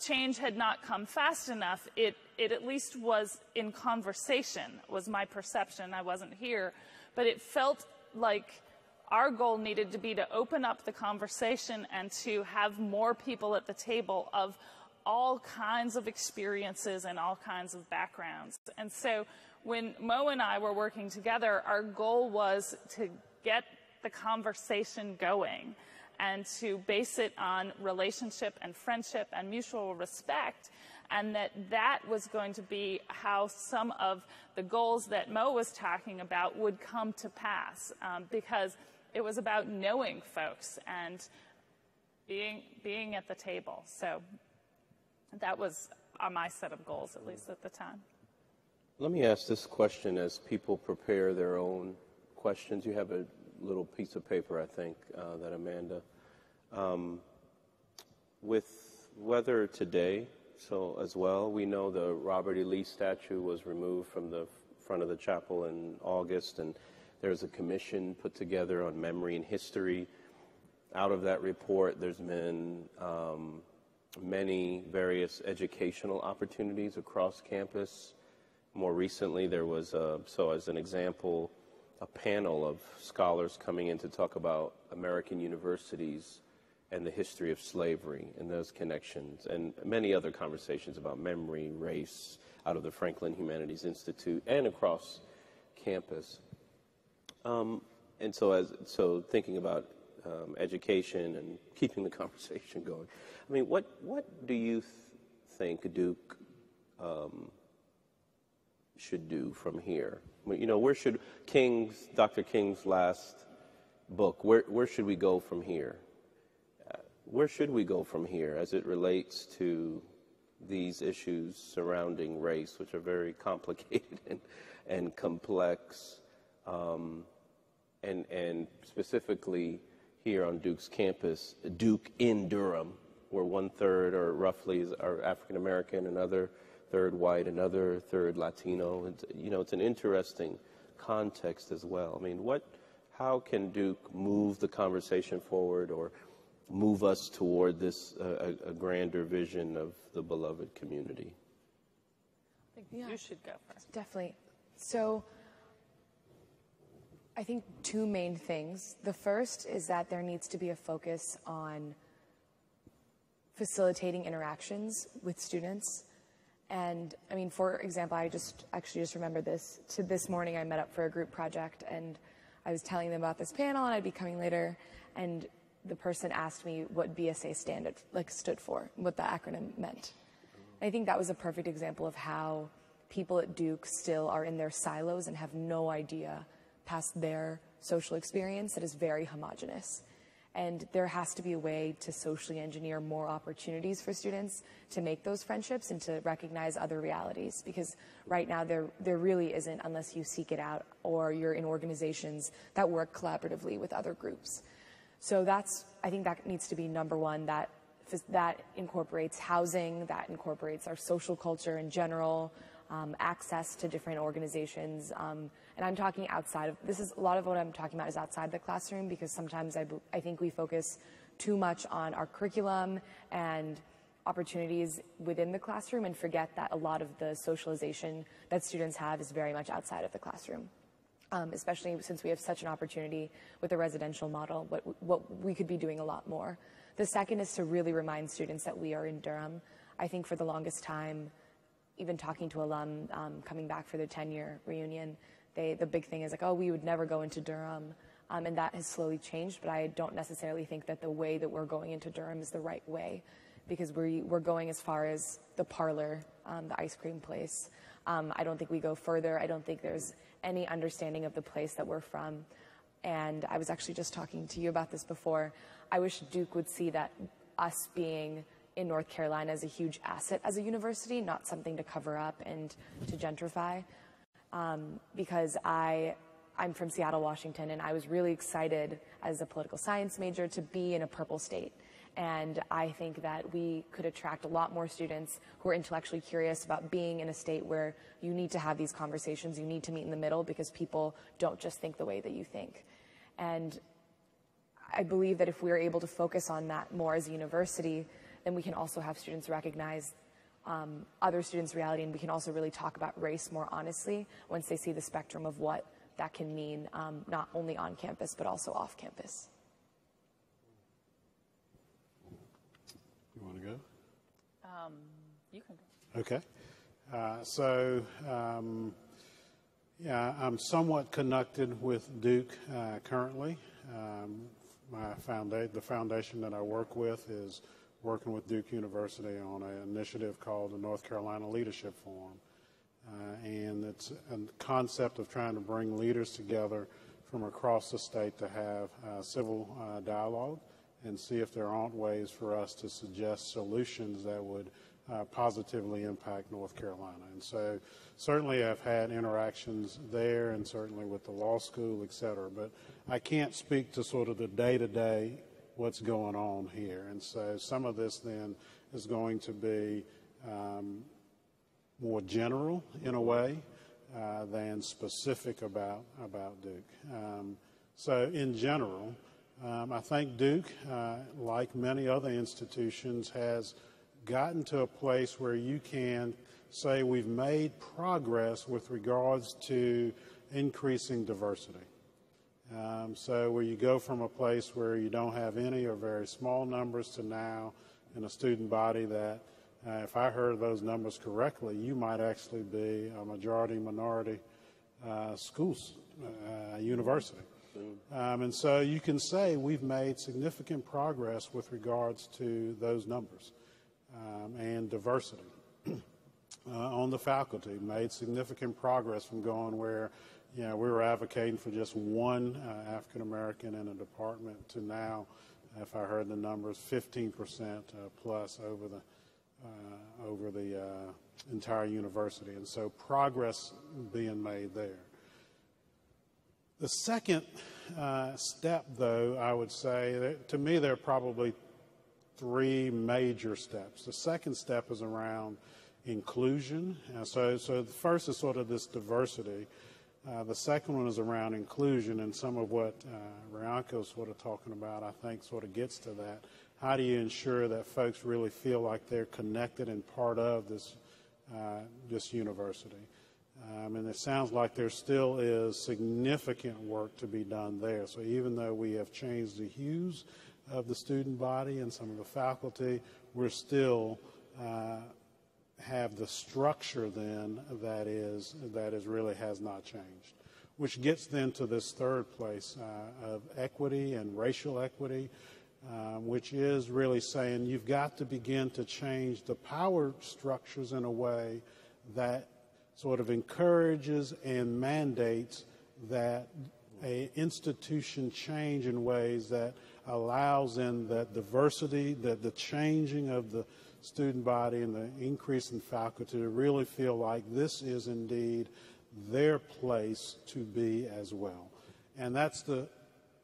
change had not come fast enough, it, it at least was in conversation, was my perception. I wasn't here. But it felt like our goal needed to be to open up the conversation and to have more people at the table of all kinds of experiences and all kinds of backgrounds. And so when Mo and I were working together, our goal was to get the conversation going and to base it on relationship and friendship and mutual respect and that that was going to be how some of the goals that Mo was talking about would come to pass um, because it was about knowing folks and being being at the table. So that was my set of goals, at least at the time. Let me ask this question as people prepare their own questions. You have a little piece of paper, I think, uh, that Amanda. Um, with weather today, so as well, we know the Robert E. Lee statue was removed from the front of the chapel in August, and there's a commission put together on memory and history. Out of that report, there's been um, many various educational opportunities across campus. More recently, there was, a, so as an example, a panel of scholars coming in to talk about American universities and the history of slavery and those connections, and many other conversations about memory, race, out of the Franklin Humanities Institute and across campus. Um, and so, as so, thinking about um, education and keeping the conversation going. I mean, what what do you th- think Duke um, should do from here? You know, where should King's Dr. King's last book? Where where should we go from here? Uh, where should we go from here as it relates to these issues surrounding race, which are very complicated and, and complex, um, and and specifically here on Duke's campus, Duke in Durham, where one third or roughly are African American, another third white, another third Latino. It's, you know, it's an interesting context as well. I mean, what, how can Duke move the conversation forward or move us toward this uh, a, a, grander vision of the beloved community? I think yeah. you should go first. Definitely. So. I think two main things. The first is that there needs to be a focus on facilitating interactions with students. And I mean, for example, I just actually just remember this. To this morning, I met up for a group project, and I was telling them about this panel, and I'd be coming later, and the person asked me what BSA stand like stood for, what the acronym meant. And I think that was a perfect example of how people at Duke still are in their silos and have no idea past their social experience that is very homogenous. And there has to be a way to socially engineer more opportunities for students to make those friendships and to recognize other realities. Because right now there, there really isn't unless you seek it out or you're in organizations that work collaboratively with other groups. So that's, I think that needs to be number one, that, that incorporates housing, that incorporates our social culture in general, um, access to different organizations, um, and I'm talking outside of, this is a lot of what I'm talking about is outside the classroom because sometimes I, I think we focus too much on our curriculum and opportunities within the classroom and forget that a lot of the socialization that students have is very much outside of the classroom. Um, especially since we have such an opportunity with the residential model, what, what we could be doing a lot more. The second is to really remind students that we are in Durham. I think for the longest time, even talking to alum um, coming back for their 10 year reunion, they, the big thing is like, oh, we would never go into Durham. Um, and that has slowly changed, but I don't necessarily think that the way that we're going into Durham is the right way because we, we're going as far as the parlor, um, the ice cream place. Um, I don't think we go further. I don't think there's any understanding of the place that we're from. And I was actually just talking to you about this before. I wish Duke would see that us being in North Carolina is a huge asset as a university, not something to cover up and to gentrify um, because I, I'm from Seattle, Washington, and I was really excited as a political science major to be in a purple state. And I think that we could attract a lot more students who are intellectually curious about being in a state where you need to have these conversations, you need to meet in the middle because people don't just think the way that you think. And I believe that if we're able to focus on that more as a university, then we can also have students recognize um, other students' reality, and we can also really talk about race more honestly once they see the spectrum of what that can mean, um, not only on campus but also off campus. You want to go? Um, you can go. Okay. Uh, so, um, Yeah, I'm somewhat connected with Duke uh, currently. Um, my founda- the foundation that I work with is working with Duke University on an initiative called the North Carolina Leadership Forum. Uh, and it's a concept of trying to bring leaders together from across the state to have uh, civil uh, dialogue and see if there aren't ways for us to suggest solutions that would uh, positively impact North Carolina. And so certainly I've had interactions there and certainly with the law school, et cetera, but I can't speak to sort of the day-to-day what's going on here. And so some of this then is going to be um, more general in a way uh, than specific about about Duke. Um, so in general, um, I think Duke, uh, like many other institutions, has gotten to a place where you can say we've made progress with regards to increasing diversity. Um, so where you go from a place where you don't have any or very small numbers to now in a student body that uh, if I heard those numbers correctly, you might actually be a majority minority uh, schools, uh, university. Um, and so you can say we've made significant progress with regards to those numbers um, and diversity. Uh, on the faculty, made significant progress from going where know, we were advocating for just one uh, African American in a department to now, if I heard the numbers, 15% uh, plus over the uh, over the uh, entire university. And so progress being made there. The second uh, step, though, I would say, to me, there are probably three major steps. The second step is around inclusion. Uh, so, so the first is sort of this diversity. Uh, the second one is around inclusion, and some of what uh, Riyanka is sort of talking about, I think, sort of gets to that how do you ensure that folks really feel like they're connected and part of this uh, this university? Um, and it sounds like there still is significant work to be done there. So even though we have changed the hues of the student body and some of the faculty, we're still uh, have the structure then that is that is really has not changed. Which gets then to this third place uh, of equity and racial equity um, which is really saying you've got to begin to change the power structures in a way that sort of encourages and mandates that a institution change in ways that allows in that diversity, that the changing of the student body and the increase in faculty to really feel like this is indeed their place to be as well. And that's the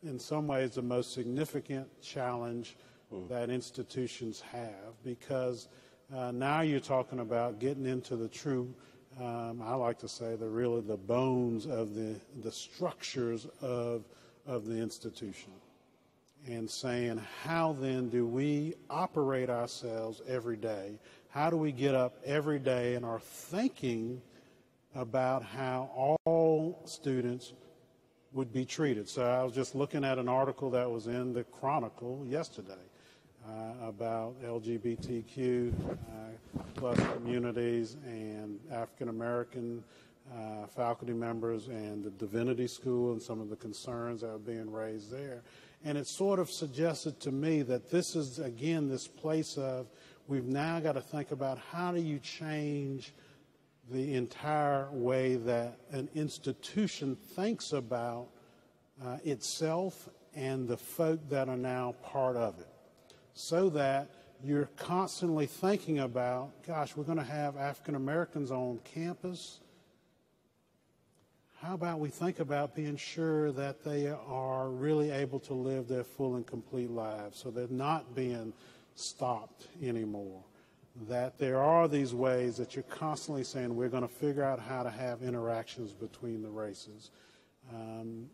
in some ways, the most significant challenge mm. that institutions have because uh, now you're talking about getting into the true, um, I like to say, the really the bones of the, the structures of, of the institution and saying, how then do we operate ourselves every day? How do we get up every day and are thinking about how all students would be treated. So I was just looking at an article that was in the Chronicle yesterday uh, about LGBTQ uh, plus communities and African American uh, faculty members and the Divinity School and some of the concerns that are being raised there. And it sort of suggested to me that this is, again, this place of we've now got to think about how do you change – the entire way that an institution thinks about uh, itself and the folk that are now part of it. So that you're constantly thinking about, gosh, we're going to have African Americans on campus. How about we think about being sure that they are really able to live their full and complete lives so they're not being stopped anymore? that there are these ways that you're constantly saying we're going to figure out how to have interactions between the races. Um,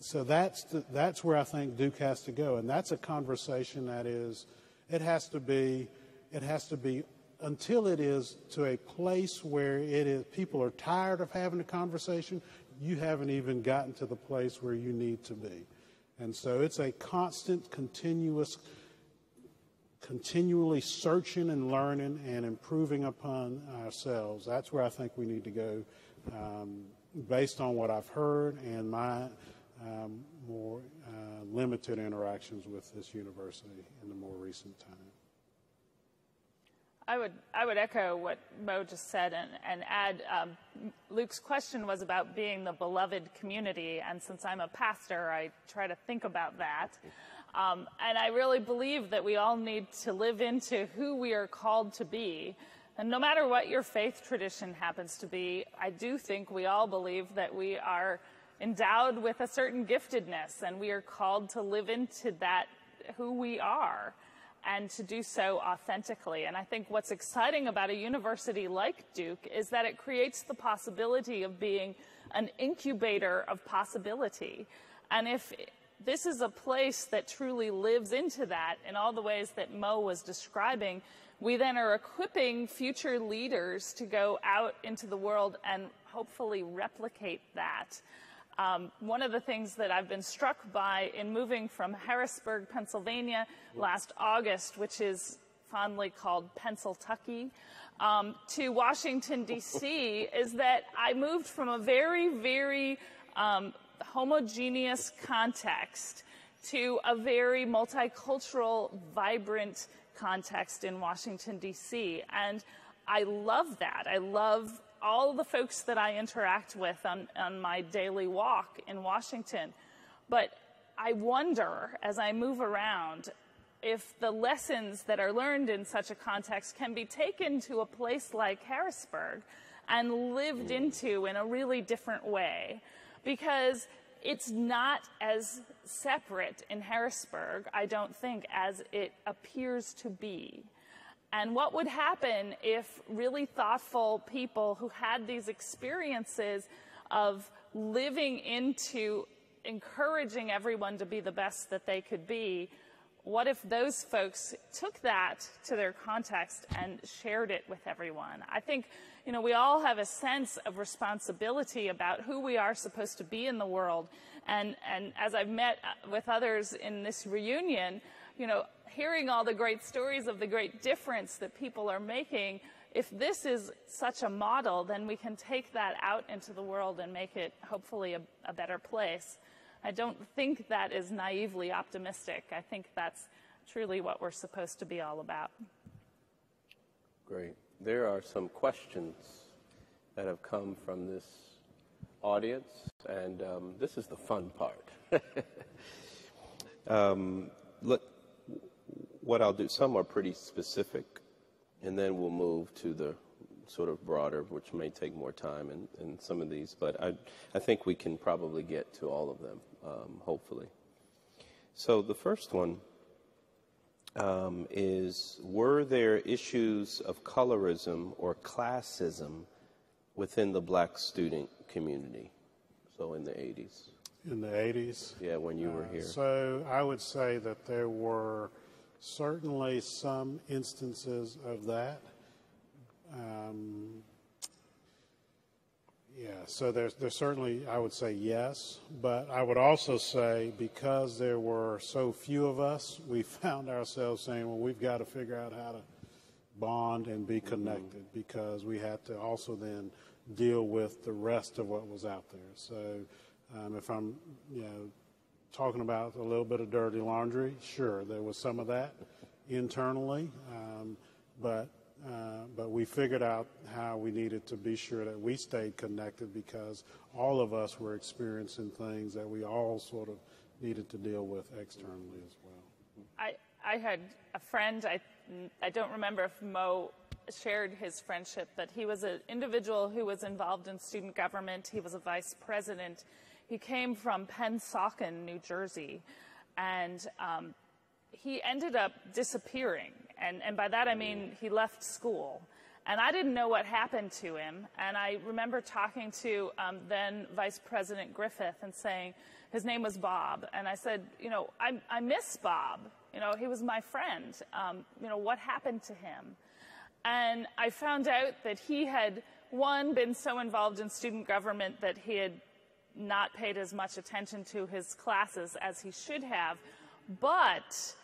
so that's the, that's where I think Duke has to go, and that's a conversation that is it has to be it has to be until it is to a place where it is people are tired of having a conversation. You haven't even gotten to the place where you need to be, and so it's a constant, continuous continually searching and learning and improving upon ourselves. That's where I think we need to go um, based on what I've heard and my um, more uh, limited interactions with this university in the more recent time. I would, I would echo what Mo just said and, and add um, Luke's question was about being the beloved community. And since I'm a pastor, I try to think about that. Um, and I really believe that we all need to live into who we are called to be. And no matter what your faith tradition happens to be, I do think we all believe that we are endowed with a certain giftedness and we are called to live into that who we are and to do so authentically. And I think what's exciting about a university like Duke is that it creates the possibility of being an incubator of possibility. And if this is a place that truly lives into that in all the ways that Mo was describing, we then are equipping future leaders to go out into the world and hopefully replicate that. Um, one of the things that I've been struck by in moving from Harrisburg, Pennsylvania last August, which is fondly called Pennsyltucky, um, to Washington, D.C., is that I moved from a very, very um, homogeneous context to a very multicultural, vibrant context in Washington, D.C. And I love that. I love all the folks that I interact with on, on my daily walk in Washington. But I wonder as I move around if the lessons that are learned in such a context can be taken to a place like Harrisburg and lived mm. into in a really different way. Because it's not as separate in Harrisburg, I don't think, as it appears to be. And what would happen if really thoughtful people who had these experiences of living into encouraging everyone to be the best that they could be, what if those folks took that to their context and shared it with everyone? I think, you know, we all have a sense of responsibility about who we are supposed to be in the world. And, and as I've met uh, with others in this reunion, you know, hearing all the great stories of the great difference that people are making, if this is such a model, then we can take that out into the world and make it hopefully a, a better place. I don't think that is naively optimistic. I think that's truly what we're supposed to be all about. Great. There are some questions that have come from this audience, and um, this is the fun part. um, look, what I'll do, some are pretty specific, and then we'll move to the sort of broader, which may take more time in, in some of these, but I, I think we can probably get to all of them, um, hopefully. So the first one um, is Were there issues of colorism or classism within the black student community? So in the 80s. In the 80s? Yeah, when you were uh, here. So I would say that there were certainly some instances of that. Um, yeah, so there's, there's certainly, I would say yes, but I would also say because there were so few of us, we found ourselves saying, well, we've got to figure out how to bond and be connected mm-hmm. because we had to also then deal with the rest of what was out there. So um, if I'm, you know, talking about a little bit of dirty laundry, sure, there was some of that internally, um, but uh, but we figured out how we needed to be sure that we stayed connected because all of us were experiencing things that we all sort of needed to deal with externally as well. I I had a friend. I I don't remember if Mo shared his friendship, but he was an individual who was involved in student government. He was a vice president he came from Pennsauken, New Jersey, and um, he ended up disappearing. And, and by that I mean he left school. And I didn't know what happened to him. And I remember talking to um, then Vice President Griffith and saying, his name was Bob. And I said, you know, I, I miss Bob. You know, he was my friend. Um, you know, what happened to him? And I found out that he had, one, been so involved in student government that he had not paid as much attention to his classes as he should have. But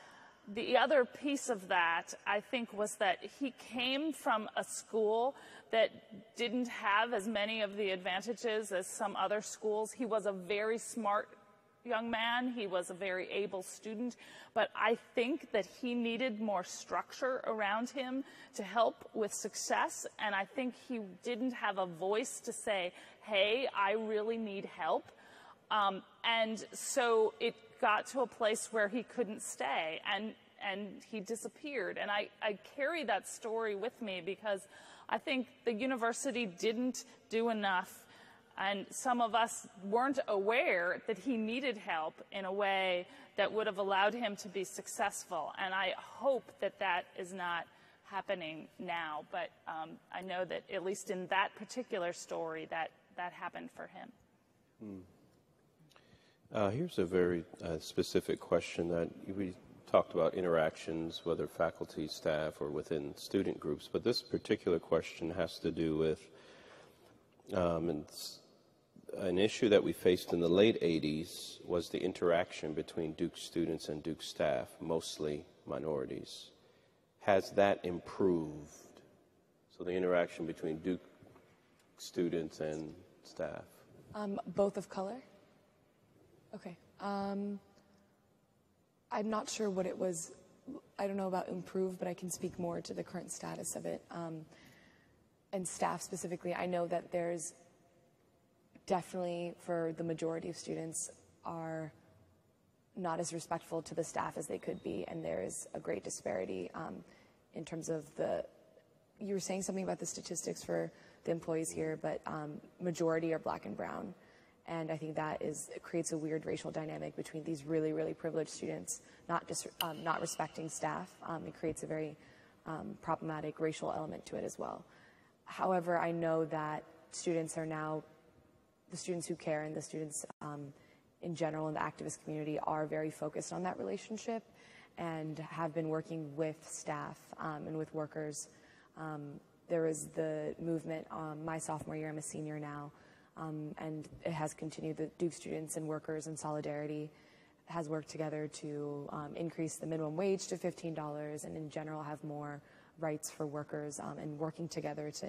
the other piece of that, I think, was that he came from a school that didn't have as many of the advantages as some other schools. He was a very smart young man. He was a very able student, but I think that he needed more structure around him to help with success. And I think he didn't have a voice to say, hey, I really need help. Um, and so it got to a place where he couldn't stay and, and he disappeared. And I, I carry that story with me because I think the university didn't do enough and some of us weren't aware that he needed help in a way that would have allowed him to be successful. And I hope that that is not happening now. But um, I know that at least in that particular story, that that happened for him. Hmm. Uh, here's a very uh, specific question that we talked about interactions, whether faculty, staff, or within student groups. But this particular question has to do with um, and an issue that we faced in the late 80s was the interaction between Duke students and Duke staff, mostly minorities. Has that improved? So the interaction between Duke students and staff? Um, both of color? Okay. Um, I'm not sure what it was. I don't know about improve, but I can speak more to the current status of it. Um, and staff specifically, I know that there's definitely for the majority of students are not as respectful to the staff as they could be, and there is a great disparity um, in terms of the. You were saying something about the statistics for the employees here, but um, majority are black and brown, and I think that is creates a weird racial dynamic between these really really privileged students not just um, not respecting staff. Um, it creates a very um, problematic racial element to it as well. However, I know that students are now the students who care and the students um, in general in the activist community are very focused on that relationship and have been working with staff um, and with workers. Um, there was the movement um, my sophomore year, I'm a senior now, um, and it has continued. The Duke students and workers in solidarity has worked together to um, increase the minimum wage to $15 and in general have more rights for workers and working together to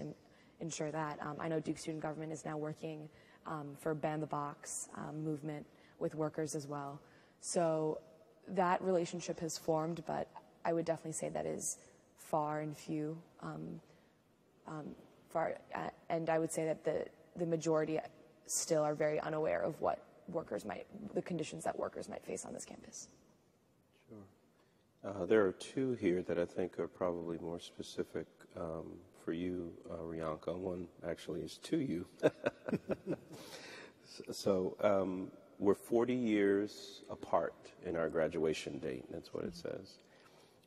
ensure that. I know Duke Student Government is now working um, for Ban the Box um, movement with workers as well. So that relationship has formed, but I would definitely say that is far and few. Um, um far, uh, and I would say that the, the majority still are very unaware of what workers might, the conditions that workers might face on this campus. Sure. Uh, there are two here that I think are probably more specific um, for you, uh, Riyanka. One actually is to you. so um, we're 40 years apart in our graduation date. That's what it says.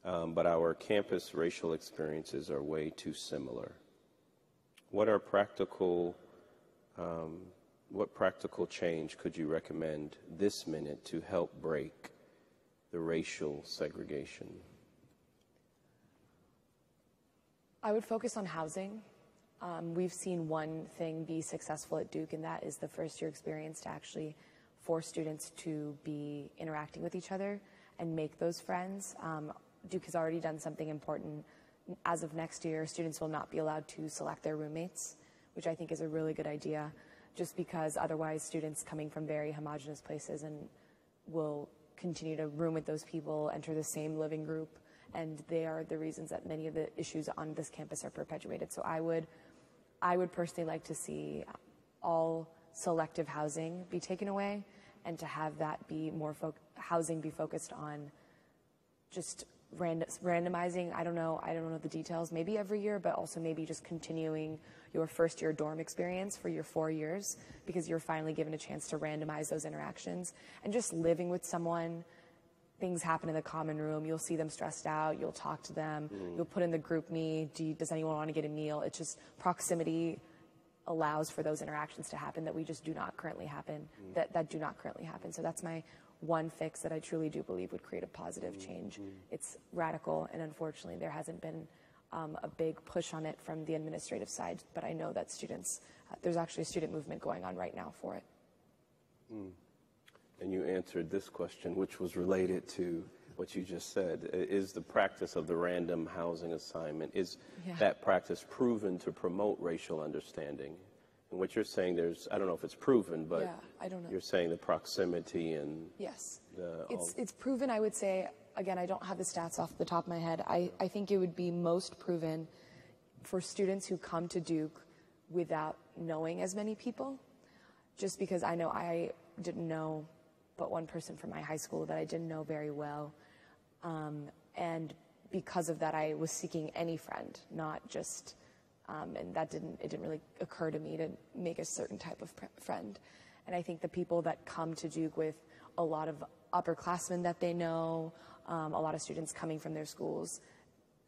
Um, but our campus racial experiences are way too similar. What are practical, um, what practical change could you recommend this minute to help break the racial segregation? I would focus on housing. Um, we've seen one thing be successful at Duke, and that is the first year experience to actually force students to be interacting with each other and make those friends. Um, Duke has already done something important. As of next year, students will not be allowed to select their roommates, which I think is a really good idea, just because otherwise students coming from very homogenous places and will continue to room with those people, enter the same living group, and they are the reasons that many of the issues on this campus are perpetuated. So I would, I would personally like to see all selective housing be taken away, and to have that be more housing be focused on just random, randomizing. I don't know. I don't know the details. Maybe every year, but also maybe just continuing your first year dorm experience for your four years because you're finally given a chance to randomize those interactions and just living with someone things happen in the common room. You'll see them stressed out. You'll talk to them. Mm. You'll put in the GroupMe. Do you, does anyone want to get a meal? It's just proximity allows for those interactions to happen that we just do not currently happen. Mm. That that do not currently happen. So that's my one fix that I truly do believe would create a positive mm. change. It's radical, and unfortunately, there hasn't been um, a big push on it from the administrative side. But I know that students, uh, there's actually a student movement going on right now for it. Mm. And you answered this question, which was related to what you just said. Is the practice of the random housing assignment, is Yeah. that practice proven to promote racial understanding? And what you're saying, there's, I don't know if it's proven, but Yeah, I don't know. you're saying the proximity and Yes. The- It's, it's proven, I would say, again, I don't have the stats off the top of my head. I, I think it would be most proven for students who come to Duke without knowing as many people. Just because I know I didn't know but one person from my high school that I didn't know very well. Um, and because of that, I was seeking any friend, not just, um, and that didn't, it didn't really occur to me to make a certain type of pr- friend. And I think the people that come to Duke with a lot of upperclassmen that they know, um, a lot of students coming from their schools,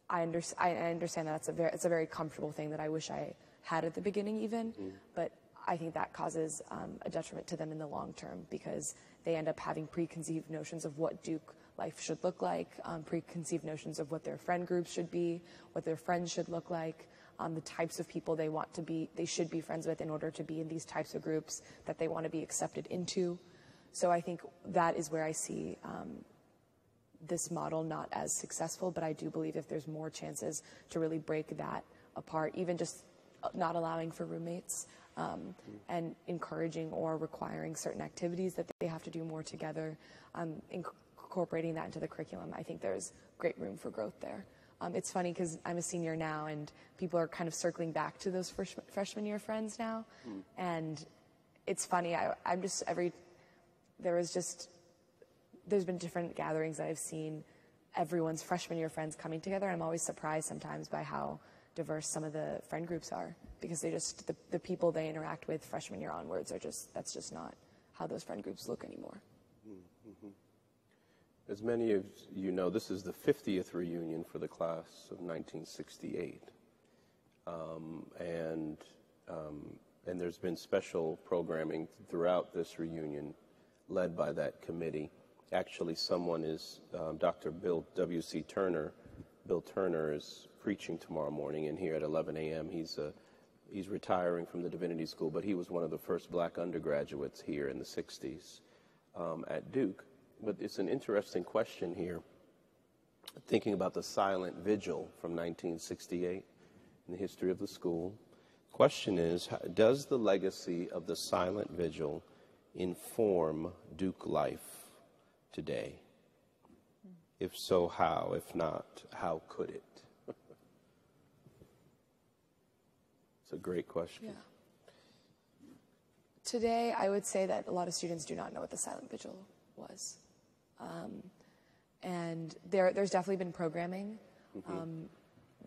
I, under, I I understand that it's a very, it's a very comfortable thing that I wish I had at the beginning even, but I think that causes um, a detriment to them in the long term because they end up having preconceived notions of what Duke life should look like, um, preconceived notions of what their friend groups should be, what their friends should look like, um, the types of people they want to be, they should be friends with in order to be in these types of groups that they want to be accepted into. So I think that is where I see um, this model not as successful, but I do believe if there's more chances to really break that apart, even just uh, not allowing for roommates um, and encouraging or requiring certain activities that they have to do more together, um, inc- incorporating that into the curriculum, I think there's great room for growth there. Um, it's funny because I'm a senior now, and people are kind of circling back to those fresh- freshman year friends now, and it's funny. I, I'm just every there was just there's been different gatherings that I've seen everyone's freshman year friends coming together. And I'm always surprised sometimes by how diverse some of the friend groups are because they just, the, the people they interact with freshman year onwards are just, that's just not how those friend groups look anymore. As many of you know, this is the 50th reunion for the class of 1968. Um, and, um, and there's been special programming throughout this reunion led by that committee. Actually, someone is, um, Dr. Bill W.C. Turner. Bill Turner is preaching tomorrow morning in here at 11 a.m. He's, a, he's retiring from the Divinity School, but he was one of the first black undergraduates here in the 60s um, at Duke. But it's an interesting question here, thinking about the silent vigil from 1968 in the history of the school. Question is Does the legacy of the silent vigil inform Duke life today? If so, how? If not, how could it? It's a great question. Yeah. Today, I would say that a lot of students do not know what the silent vigil was. Um, and there, there's definitely been programming um,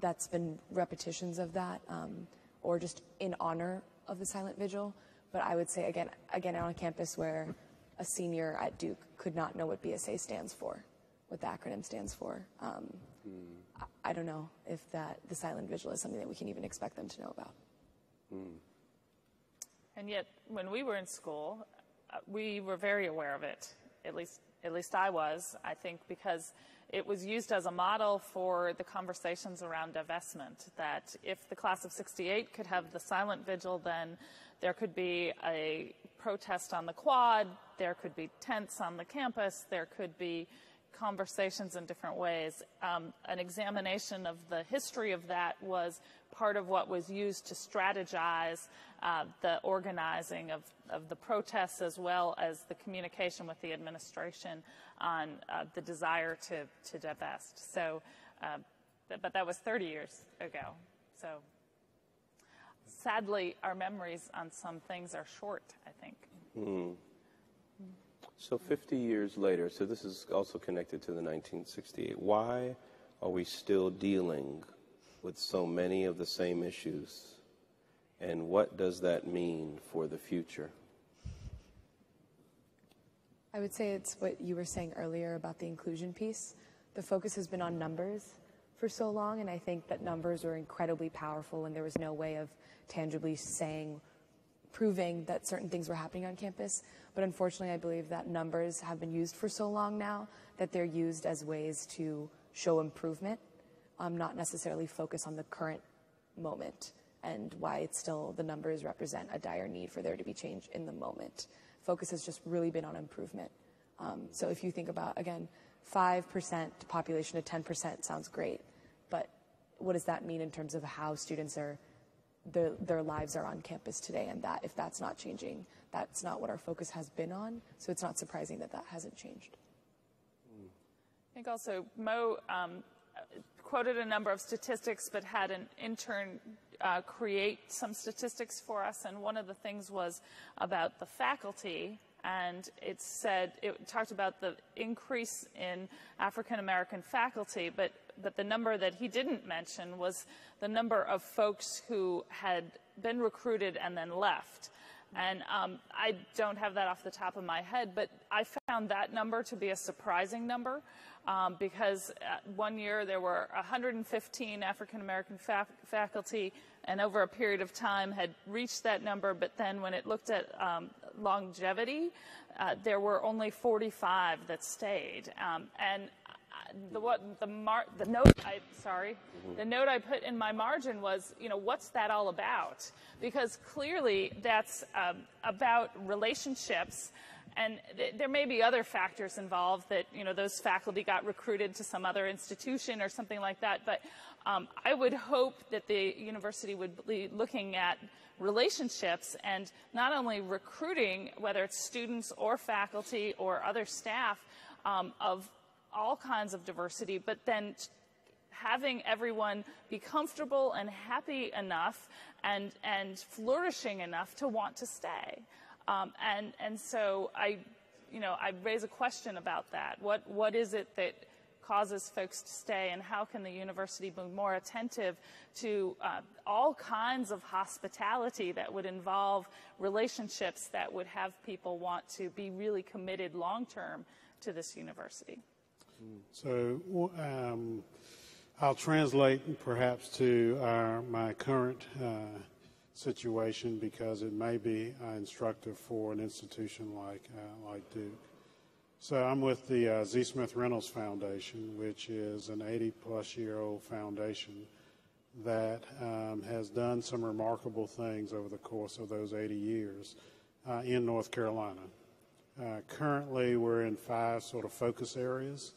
that's been repetitions of that, um, or just in honor of the silent vigil. But I would say again, again on a campus where a senior at Duke could not know what BSA stands for, what the acronym stands for. Um, I, I don't know if that the silent vigil is something that we can even expect them to know about. And yet, when we were in school, uh, we were very aware of it. At least, at least I was. I think because it was used as a model for the conversations around divestment. That if the class of '68 could have the silent vigil, then there could be a protest on the quad. There could be tents on the campus. There could be conversations in different ways. Um, an examination of the history of that was part of what was used to strategize uh, the organizing of, of the protests as well as the communication with the administration on uh, the desire to, to divest. So, uh, but that was 30 years ago. So, sadly, our memories on some things are short, I think. So 50 years later, so this is also connected to the 1968. Why are we still dealing with so many of the same issues? And what does that mean for the future? I would say it's what you were saying earlier about the inclusion piece. The focus has been on numbers for so long, and I think that numbers were incredibly powerful when there was no way of tangibly saying, proving that certain things were happening on campus. But unfortunately, I believe that numbers have been used for so long now that they're used as ways to show improvement, um, not necessarily focus on the current moment and why it's still the numbers represent a dire need for there to be change in the moment. Focus has just really been on improvement. Um, so if you think about again, 5% population to 10% sounds great, but what does that mean in terms of how students are their, their lives are on campus today and that if that's not changing that's not what our focus has been on so it's not surprising that that hasn't changed I think also Mo um, quoted a number of statistics, but had an intern uh, create some statistics for us. And one of the things was about the faculty. And it said, it talked about the increase in African American faculty, but, but the number that he didn't mention was the number of folks who had been recruited and then left. And um, I don't have that off the top of my head, but I found that number to be a surprising number um, because uh, one year there were 115 African American fa faculty and over a period of time had reached that number, but then when it looked at um, longevity, uh, there were only 45 that stayed. Um, and the what the mar the note I sorry mm -hmm. the note I put in my margin was you know what's that all about because clearly that's um, about relationships and th there may be other factors involved that, you know, those faculty got recruited to some other institution or something like that. But um, I would hope that the university would be looking at relationships and not only recruiting, whether it's students or faculty or other staff um, of all kinds of diversity, but then having everyone be comfortable and happy enough and, and flourishing enough to want to stay. Um, and, and so I, you know, I raise a question about that. What, what is it that causes folks to stay and how can the university be more attentive to uh, all kinds of hospitality that would involve relationships that would have people want to be really committed long term to this university. So um, I'll translate perhaps to our, my current uh, situation because it may be uh, instructive for an institution like, uh, like Duke. So I'm with the uh, Z. Smith Reynolds Foundation, which is an 80 plus year old foundation that um, has done some remarkable things over the course of those 80 years uh, in North Carolina. Uh, currently, we're in five sort of focus areas,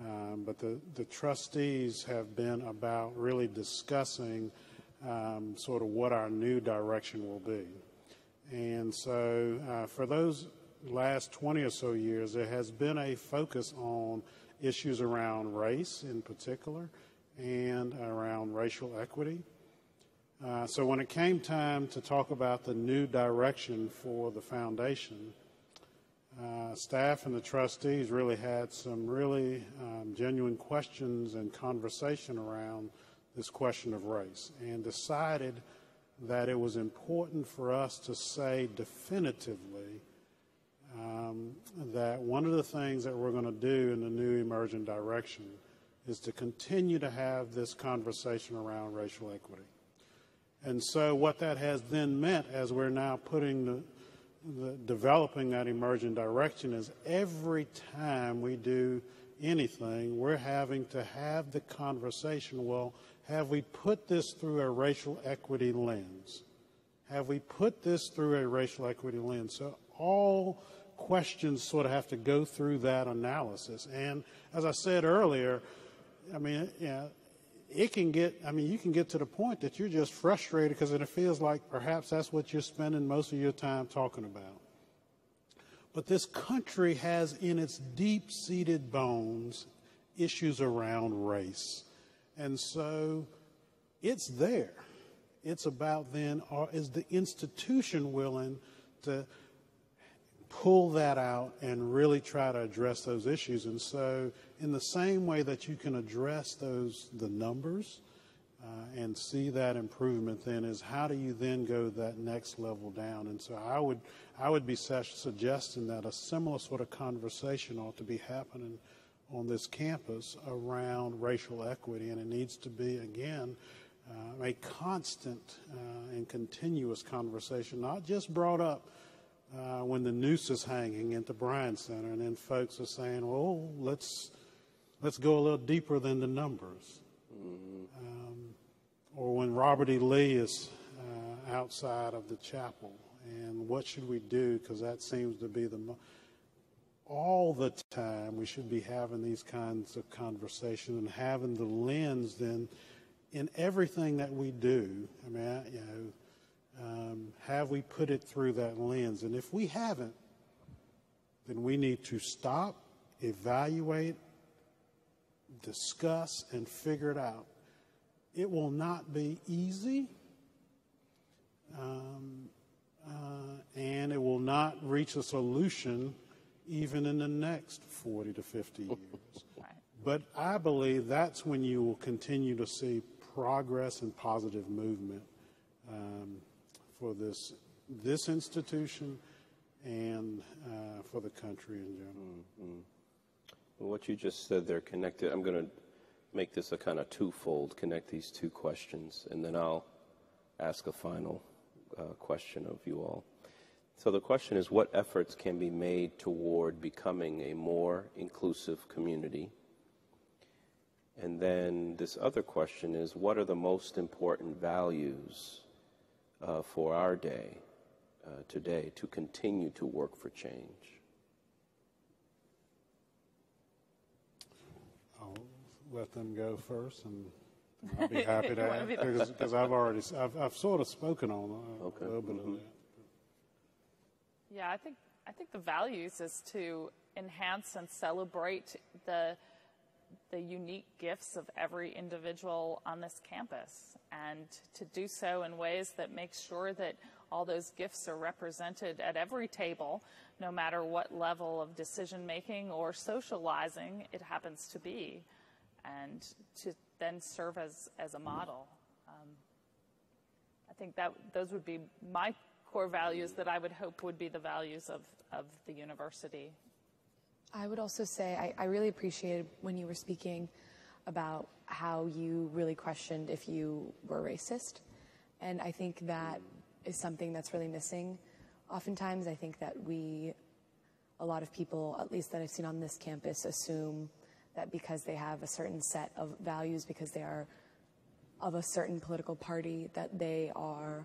um, but the, the trustees have been about really discussing um, sort of what our new direction will be. And so uh, for those last 20 or so years, there has been a focus on issues around race in particular and around racial equity. Uh, so when it came time to talk about the new direction for the foundation, uh, staff and the trustees really had some really um, genuine questions and conversation around this question of race and decided that it was important for us to say definitively um, that one of the things that we're going to do in the new emergent direction is to continue to have this conversation around racial equity. And so what that has then meant as we're now putting the, the developing that emergent direction is every time we do anything, we're having to have the conversation, well, have we put this through a racial equity lens? Have we put this through a racial equity lens? So all questions sort of have to go through that analysis. And as I said earlier, I mean, yeah, it can get, I mean, you can get to the point that you're just frustrated because it feels like perhaps that's what you're spending most of your time talking about. But this country has in its deep seated bones issues around race. And so it's there. It's about then, or is the institution willing to pull that out and really try to address those issues? And so, in the same way that you can address those, the numbers, uh, and see that improvement then is how do you then go that next level down and so i would i would be suggesting that a similar sort of conversation ought to be happening on this campus around racial equity, and it needs to be, again, uh, a constant uh, and continuous conversation, not just brought up uh, when the noose is hanging at the Bryan Center, and then folks are saying, "Well, let's let's go a little deeper than the numbers," mm-hmm. um, or when Robert E. Lee is uh, outside of the chapel, and what should we do? Because that seems to be the mo- all the time we should be having these kinds of conversations and having the lens then in everything that we do. I mean, I, you know, um, have we put it through that lens? And if we haven't, then we need to stop, evaluate, discuss, and figure it out. It will not be easy. Um, uh, and it will not reach a solution even in the next 40 to 50 years. But I believe that's when you will continue to see progress and positive movement um, for this this institution and uh, for the country in general. Mm-hmm. Well, what you just said there connected. I'm going to make this a kind of twofold. Connect these two questions, and then I'll ask a final uh, question of you all. So the question is what efforts can be made toward becoming a more inclusive community? And then this other question is what are the most important values uh, for our day uh, today to continue to work for change? I'll let them go first and I'll be happy to add because I've already I've, I've, sort of spoken on a, okay. little bit mm-hmm. of that. Yeah, I think I think the values is to enhance and celebrate the the unique gifts of every individual on this campus and to do so in ways that make sure that all those gifts are represented at every table, no matter what level of decision making or socializing it happens to be, and to then serve as, as a model. Um, I think that those would be my core values that I would hope would be the values of, of the university. I would also say I, I really appreciated when you were speaking about how you really questioned if you were racist. And I think that is something that's really missing. Oftentimes, I think that we, a lot of people, at least that I've seen on this campus, assume that because they have a certain set of values, because they are of a certain political party, that they are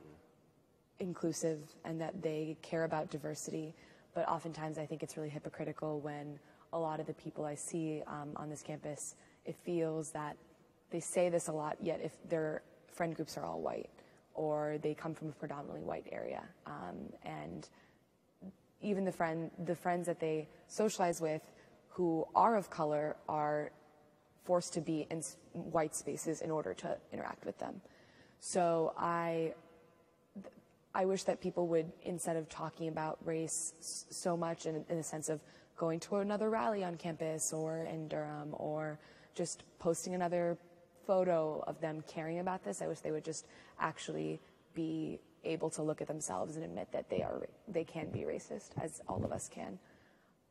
inclusive and that they care about diversity. But oftentimes, I think it's really hypocritical when a lot of the people I see um, on this campus, it feels that they say this a lot, yet if their friend groups are all white or they come from a predominantly white area, um, and even the friend, the friends that they socialize with, who are of color, are forced to be in white spaces in order to interact with them. So I I wish that people would, instead of talking about race so much in, in the sense of going to another rally on campus or in Durham or just posting another photo of them caring about this, I wish they would just actually be able to look at themselves and admit that they are they can be racist, as all of us can.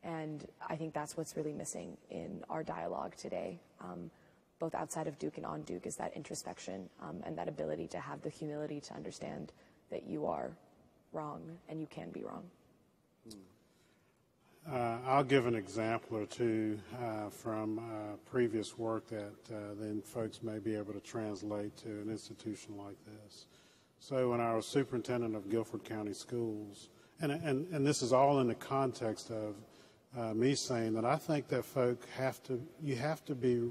And I think that's what's really missing in our dialogue today, um, both outside of Duke and on Duke, is that introspection um, and that ability to have the humility to understand that you are wrong and you can be wrong. Uh, I'll give an example or two uh, from uh, previous work that uh, then folks may be able to translate to an institution like this. So, when I was superintendent of Guilford County Schools, and, and, and this is all in the context of uh, me saying that I think that folk have to, you have to be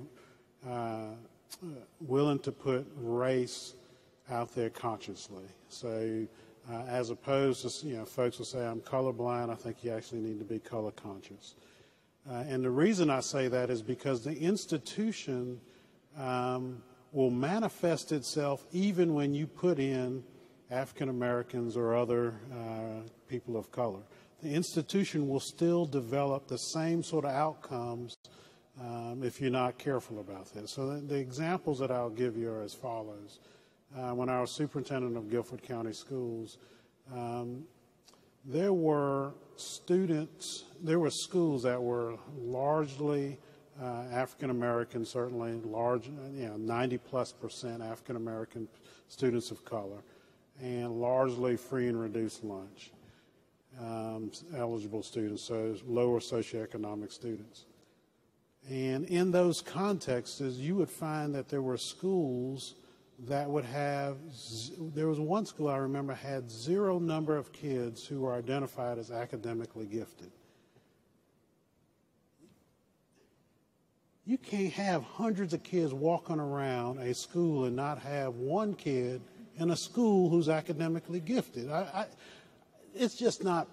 uh, willing to put race out there consciously. So, uh, as opposed to, you know, folks will say, I'm colorblind, I think you actually need to be color conscious. Uh, and the reason I say that is because the institution um, will manifest itself even when you put in African Americans or other uh, people of color. The institution will still develop the same sort of outcomes um, if you're not careful about this. So the, the examples that I'll give you are as follows uh, when I was superintendent of Guilford County Schools, um, there were students, there were schools that were largely uh, African American, certainly large, you know, 90 plus percent African American students of color, and largely free and reduced lunch um, eligible students, so lower socioeconomic students. And in those contexts, you would find that there were schools that would have, there was one school I remember had zero number of kids who were identified as academically gifted. You can't have hundreds of kids walking around a school and not have one kid in a school who's academically gifted. I, I, it's just not.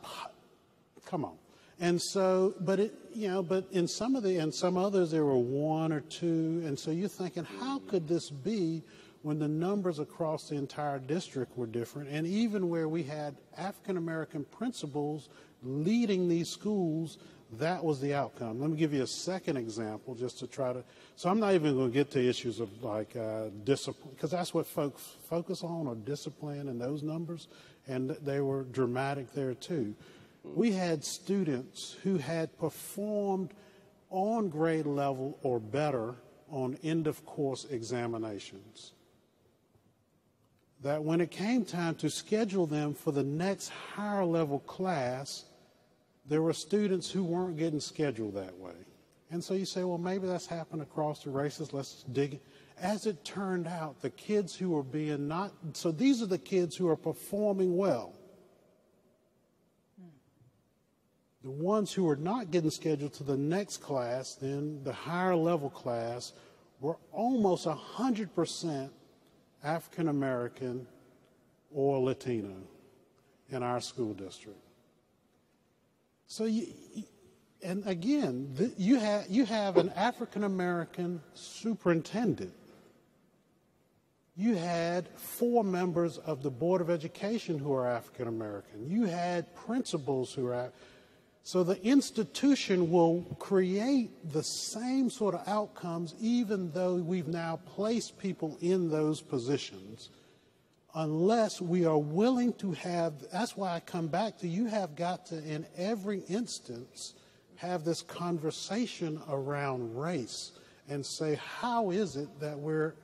Come on. And so, but it, you know, but in some of the, and some others, there were one or two. And so you're thinking, how could this be when the numbers across the entire district were different? And even where we had African American principals leading these schools, that was the outcome. Let me give you a second example just to try to, so I'm not even going to get to issues of like uh, discipline, because that's what folks focus on, or discipline and those numbers. And they were dramatic there too we had students who had performed on grade level or better on end of course examinations. That when it came time to schedule them for the next higher level class, there were students who weren't getting scheduled that way. And so you say, well, maybe that's happened across the races. Let's dig. As it turned out, the kids who were being not, so these are the kids who are performing well The ones who were not getting scheduled to the next class, then the higher level class, were almost 100% African American or Latino in our school district. So you, and again, you have you have an African American superintendent. You had four members of the Board of Education who are African American. You had principals who are so the institution will create the same sort of outcomes even though we've now placed people in those positions unless we are willing to have that's why I come back to you have got to in every instance have this conversation around race and say how is it that we're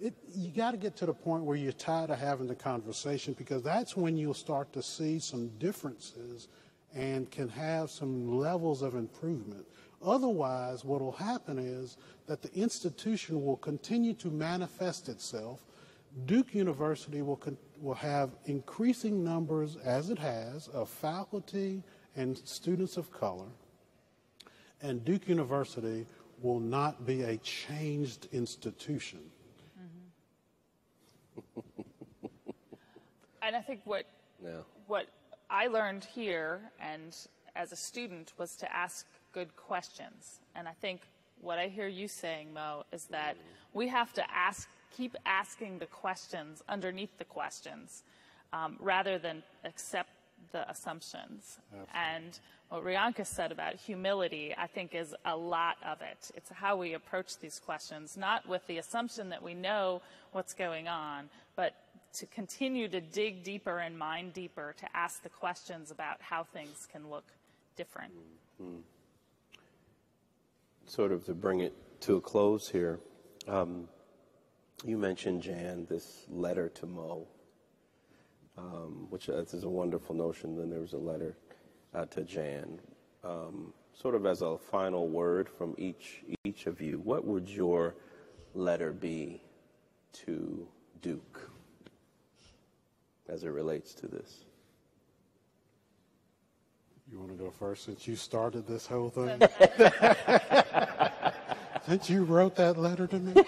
it, you got to get to the point where you're tired of having the conversation because that's when you'll start to see some differences and can have some levels of improvement. Otherwise, what will happen is that the institution will continue to manifest itself. Duke University will, will have increasing numbers, as it has, of faculty and students of color. And Duke University will not be a changed institution. Mm-hmm. and I think what, yeah. what I learned here and as a student was to ask good questions. And I think what I hear you saying, Mo, is that we have to ask, keep asking the questions underneath the questions um, rather than accept the assumptions. Absolutely. And what Riyanka said about humility, I think, is a lot of it. It's how we approach these questions, not with the assumption that we know what's going on, but to continue to dig deeper and mine deeper to ask the questions about how things can look different. Mm-hmm. Sort of to bring it to a close here, um, you mentioned, Jan, this letter to Mo, um, which is a wonderful notion. Then there was a letter uh, to Jan. Um, sort of as a final word from each each of you, what would your letter be to Duke? As it relates to this. You want to go first since you started this whole thing? since you wrote that letter to me?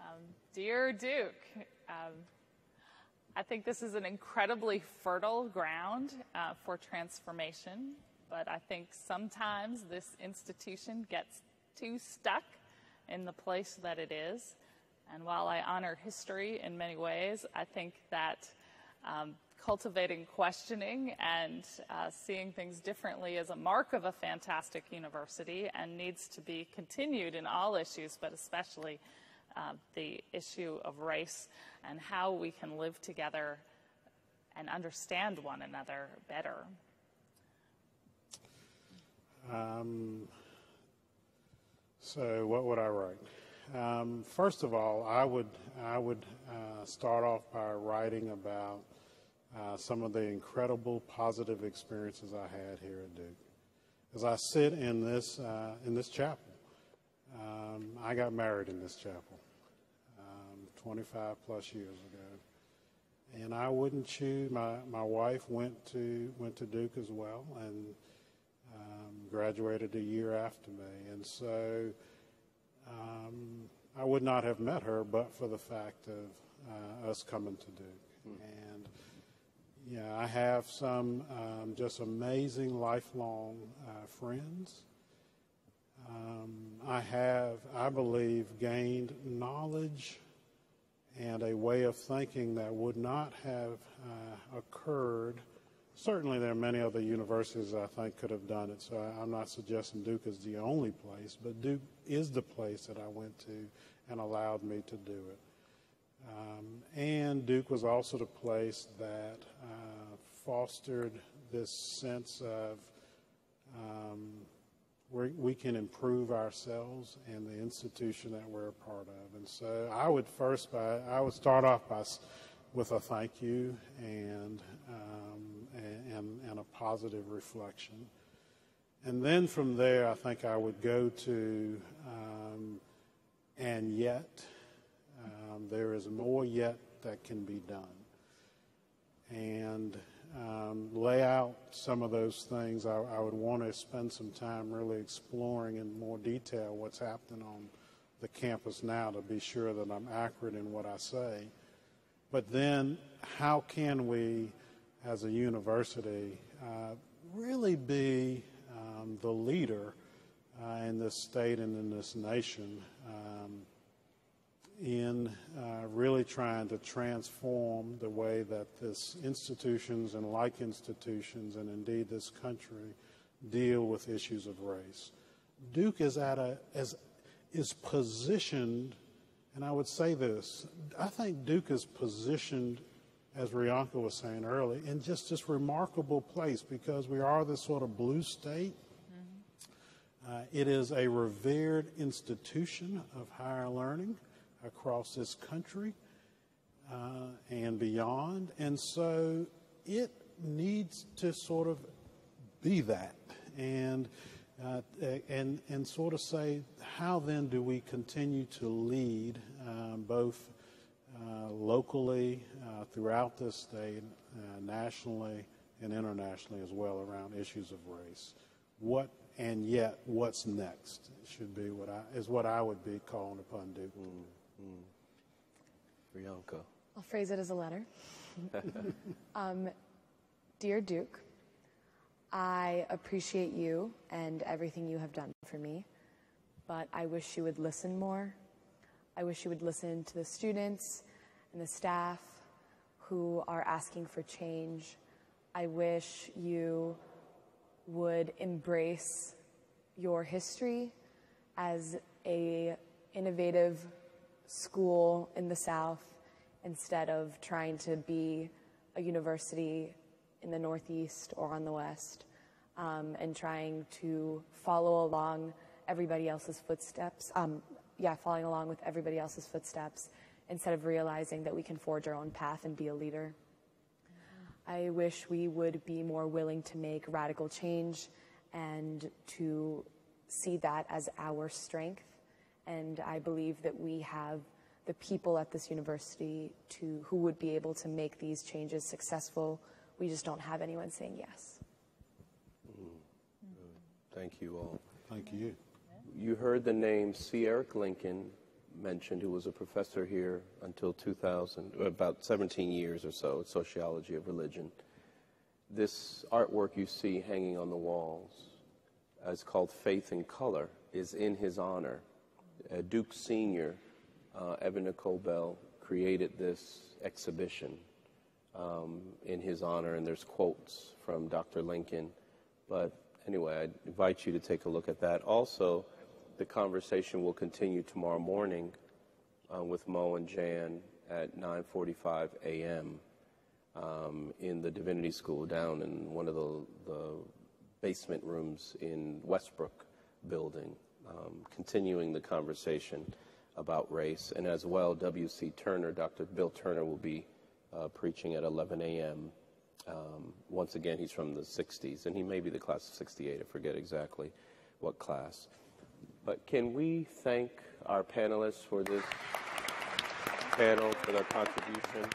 um, dear Duke, um, I think this is an incredibly fertile ground uh, for transformation, but I think sometimes this institution gets too stuck in the place that it is. And while I honor history in many ways, I think that um, cultivating questioning and uh, seeing things differently is a mark of a fantastic university and needs to be continued in all issues, but especially uh, the issue of race and how we can live together and understand one another better. Um, so, what would I write? Um, first of all, I would I would uh, start off by writing about uh, some of the incredible positive experiences I had here at Duke. As I sit in this uh, in this chapel, um, I got married in this chapel um, 25 plus years ago, and I wouldn't choose. My my wife went to went to Duke as well, and um, graduated a year after me. And so um, I would not have met her but for the fact of uh, us coming to Duke. And yeah, I have some um, just amazing lifelong uh, friends. Um, I have, I believe, gained knowledge and a way of thinking that would not have uh, occurred. Certainly, there are many other universities I think could have done it, so I, I'm not suggesting Duke is the only place, but Duke is the place that I went to and allowed me to do it. Um, and Duke was also the place that uh, fostered this sense of um, we, can improve ourselves and the institution that we're a part of. And so I would first by I would start off by with a thank you and um, and, and a positive reflection. And then from there, I think I would go to um, and yet um, there is more yet that can be done. And um, lay out some of those things, I, I, would want to spend some time really exploring in more detail what's happening on the campus now to be sure that I'm accurate in what I say. But then, how can we, as a university, uh, really be um, the leader uh, in this state and in this nation? Um, in uh, really trying to transform the way that this institutions and like institutions and indeed this country deal with issues of race. Duke is at a as is positioned, and I would say this: I think Duke is positioned, as Riyanka was saying earlier, in just this remarkable place because we are this sort of blue state. Uh, it is a revered institution of higher learning across this country uh, and beyond. And so it needs to sort of be that and uh, and and sort of say how then do we continue to lead um, both uh, locally uh, throughout the state, nationally and internationally as well around issues of race. What and yet what's next should be what I is what I would be calling upon Duke. Mm. Mm. I'll phrase it as a letter. um, Dear Duke, I appreciate you and everything you have done for me, but I wish you would listen more. I wish you would listen to the students and the staff who are asking for change. I wish you would embrace your history as a innovative school in the South instead of trying to be a university in the Northeast or on the West um, and trying to follow along everybody else's footsteps. Um, yeah, following along with everybody else's footsteps instead of realizing that we can forge our own path and be a leader. I wish we would be more willing to make radical change and to see that as our strength and I believe that we have the people at this university to, who would be able to make these changes successful. We just don't have anyone saying yes. Mm. Thank you all. Thank you. You heard the name C. Eric Lincoln mentioned, who was a professor here until 2000, about 17 years or so, sociology of religion. This artwork you see hanging on the walls is called Faith in Color, is in his honor uh, Duke Sr., uh, Evan Nicole Bell, created this exhibition um, in his honor, and there's quotes from Dr. Lincoln. But anyway, I invite you to take a look at that. Also, the conversation will continue tomorrow morning uh, with Mo and Jan at 9:45 a.m. Um, in the Divinity School down in one of the, the basement rooms in Westbrook building um, continuing the conversation about race. And as well, W.C. Turner, Dr. Bill Turner, will be uh, preaching at 11 a.m. Um, once again, he's from the 60s, and he may be the class of 68. I forget exactly what class. But can we thank our panelists for this panel, for their contribution?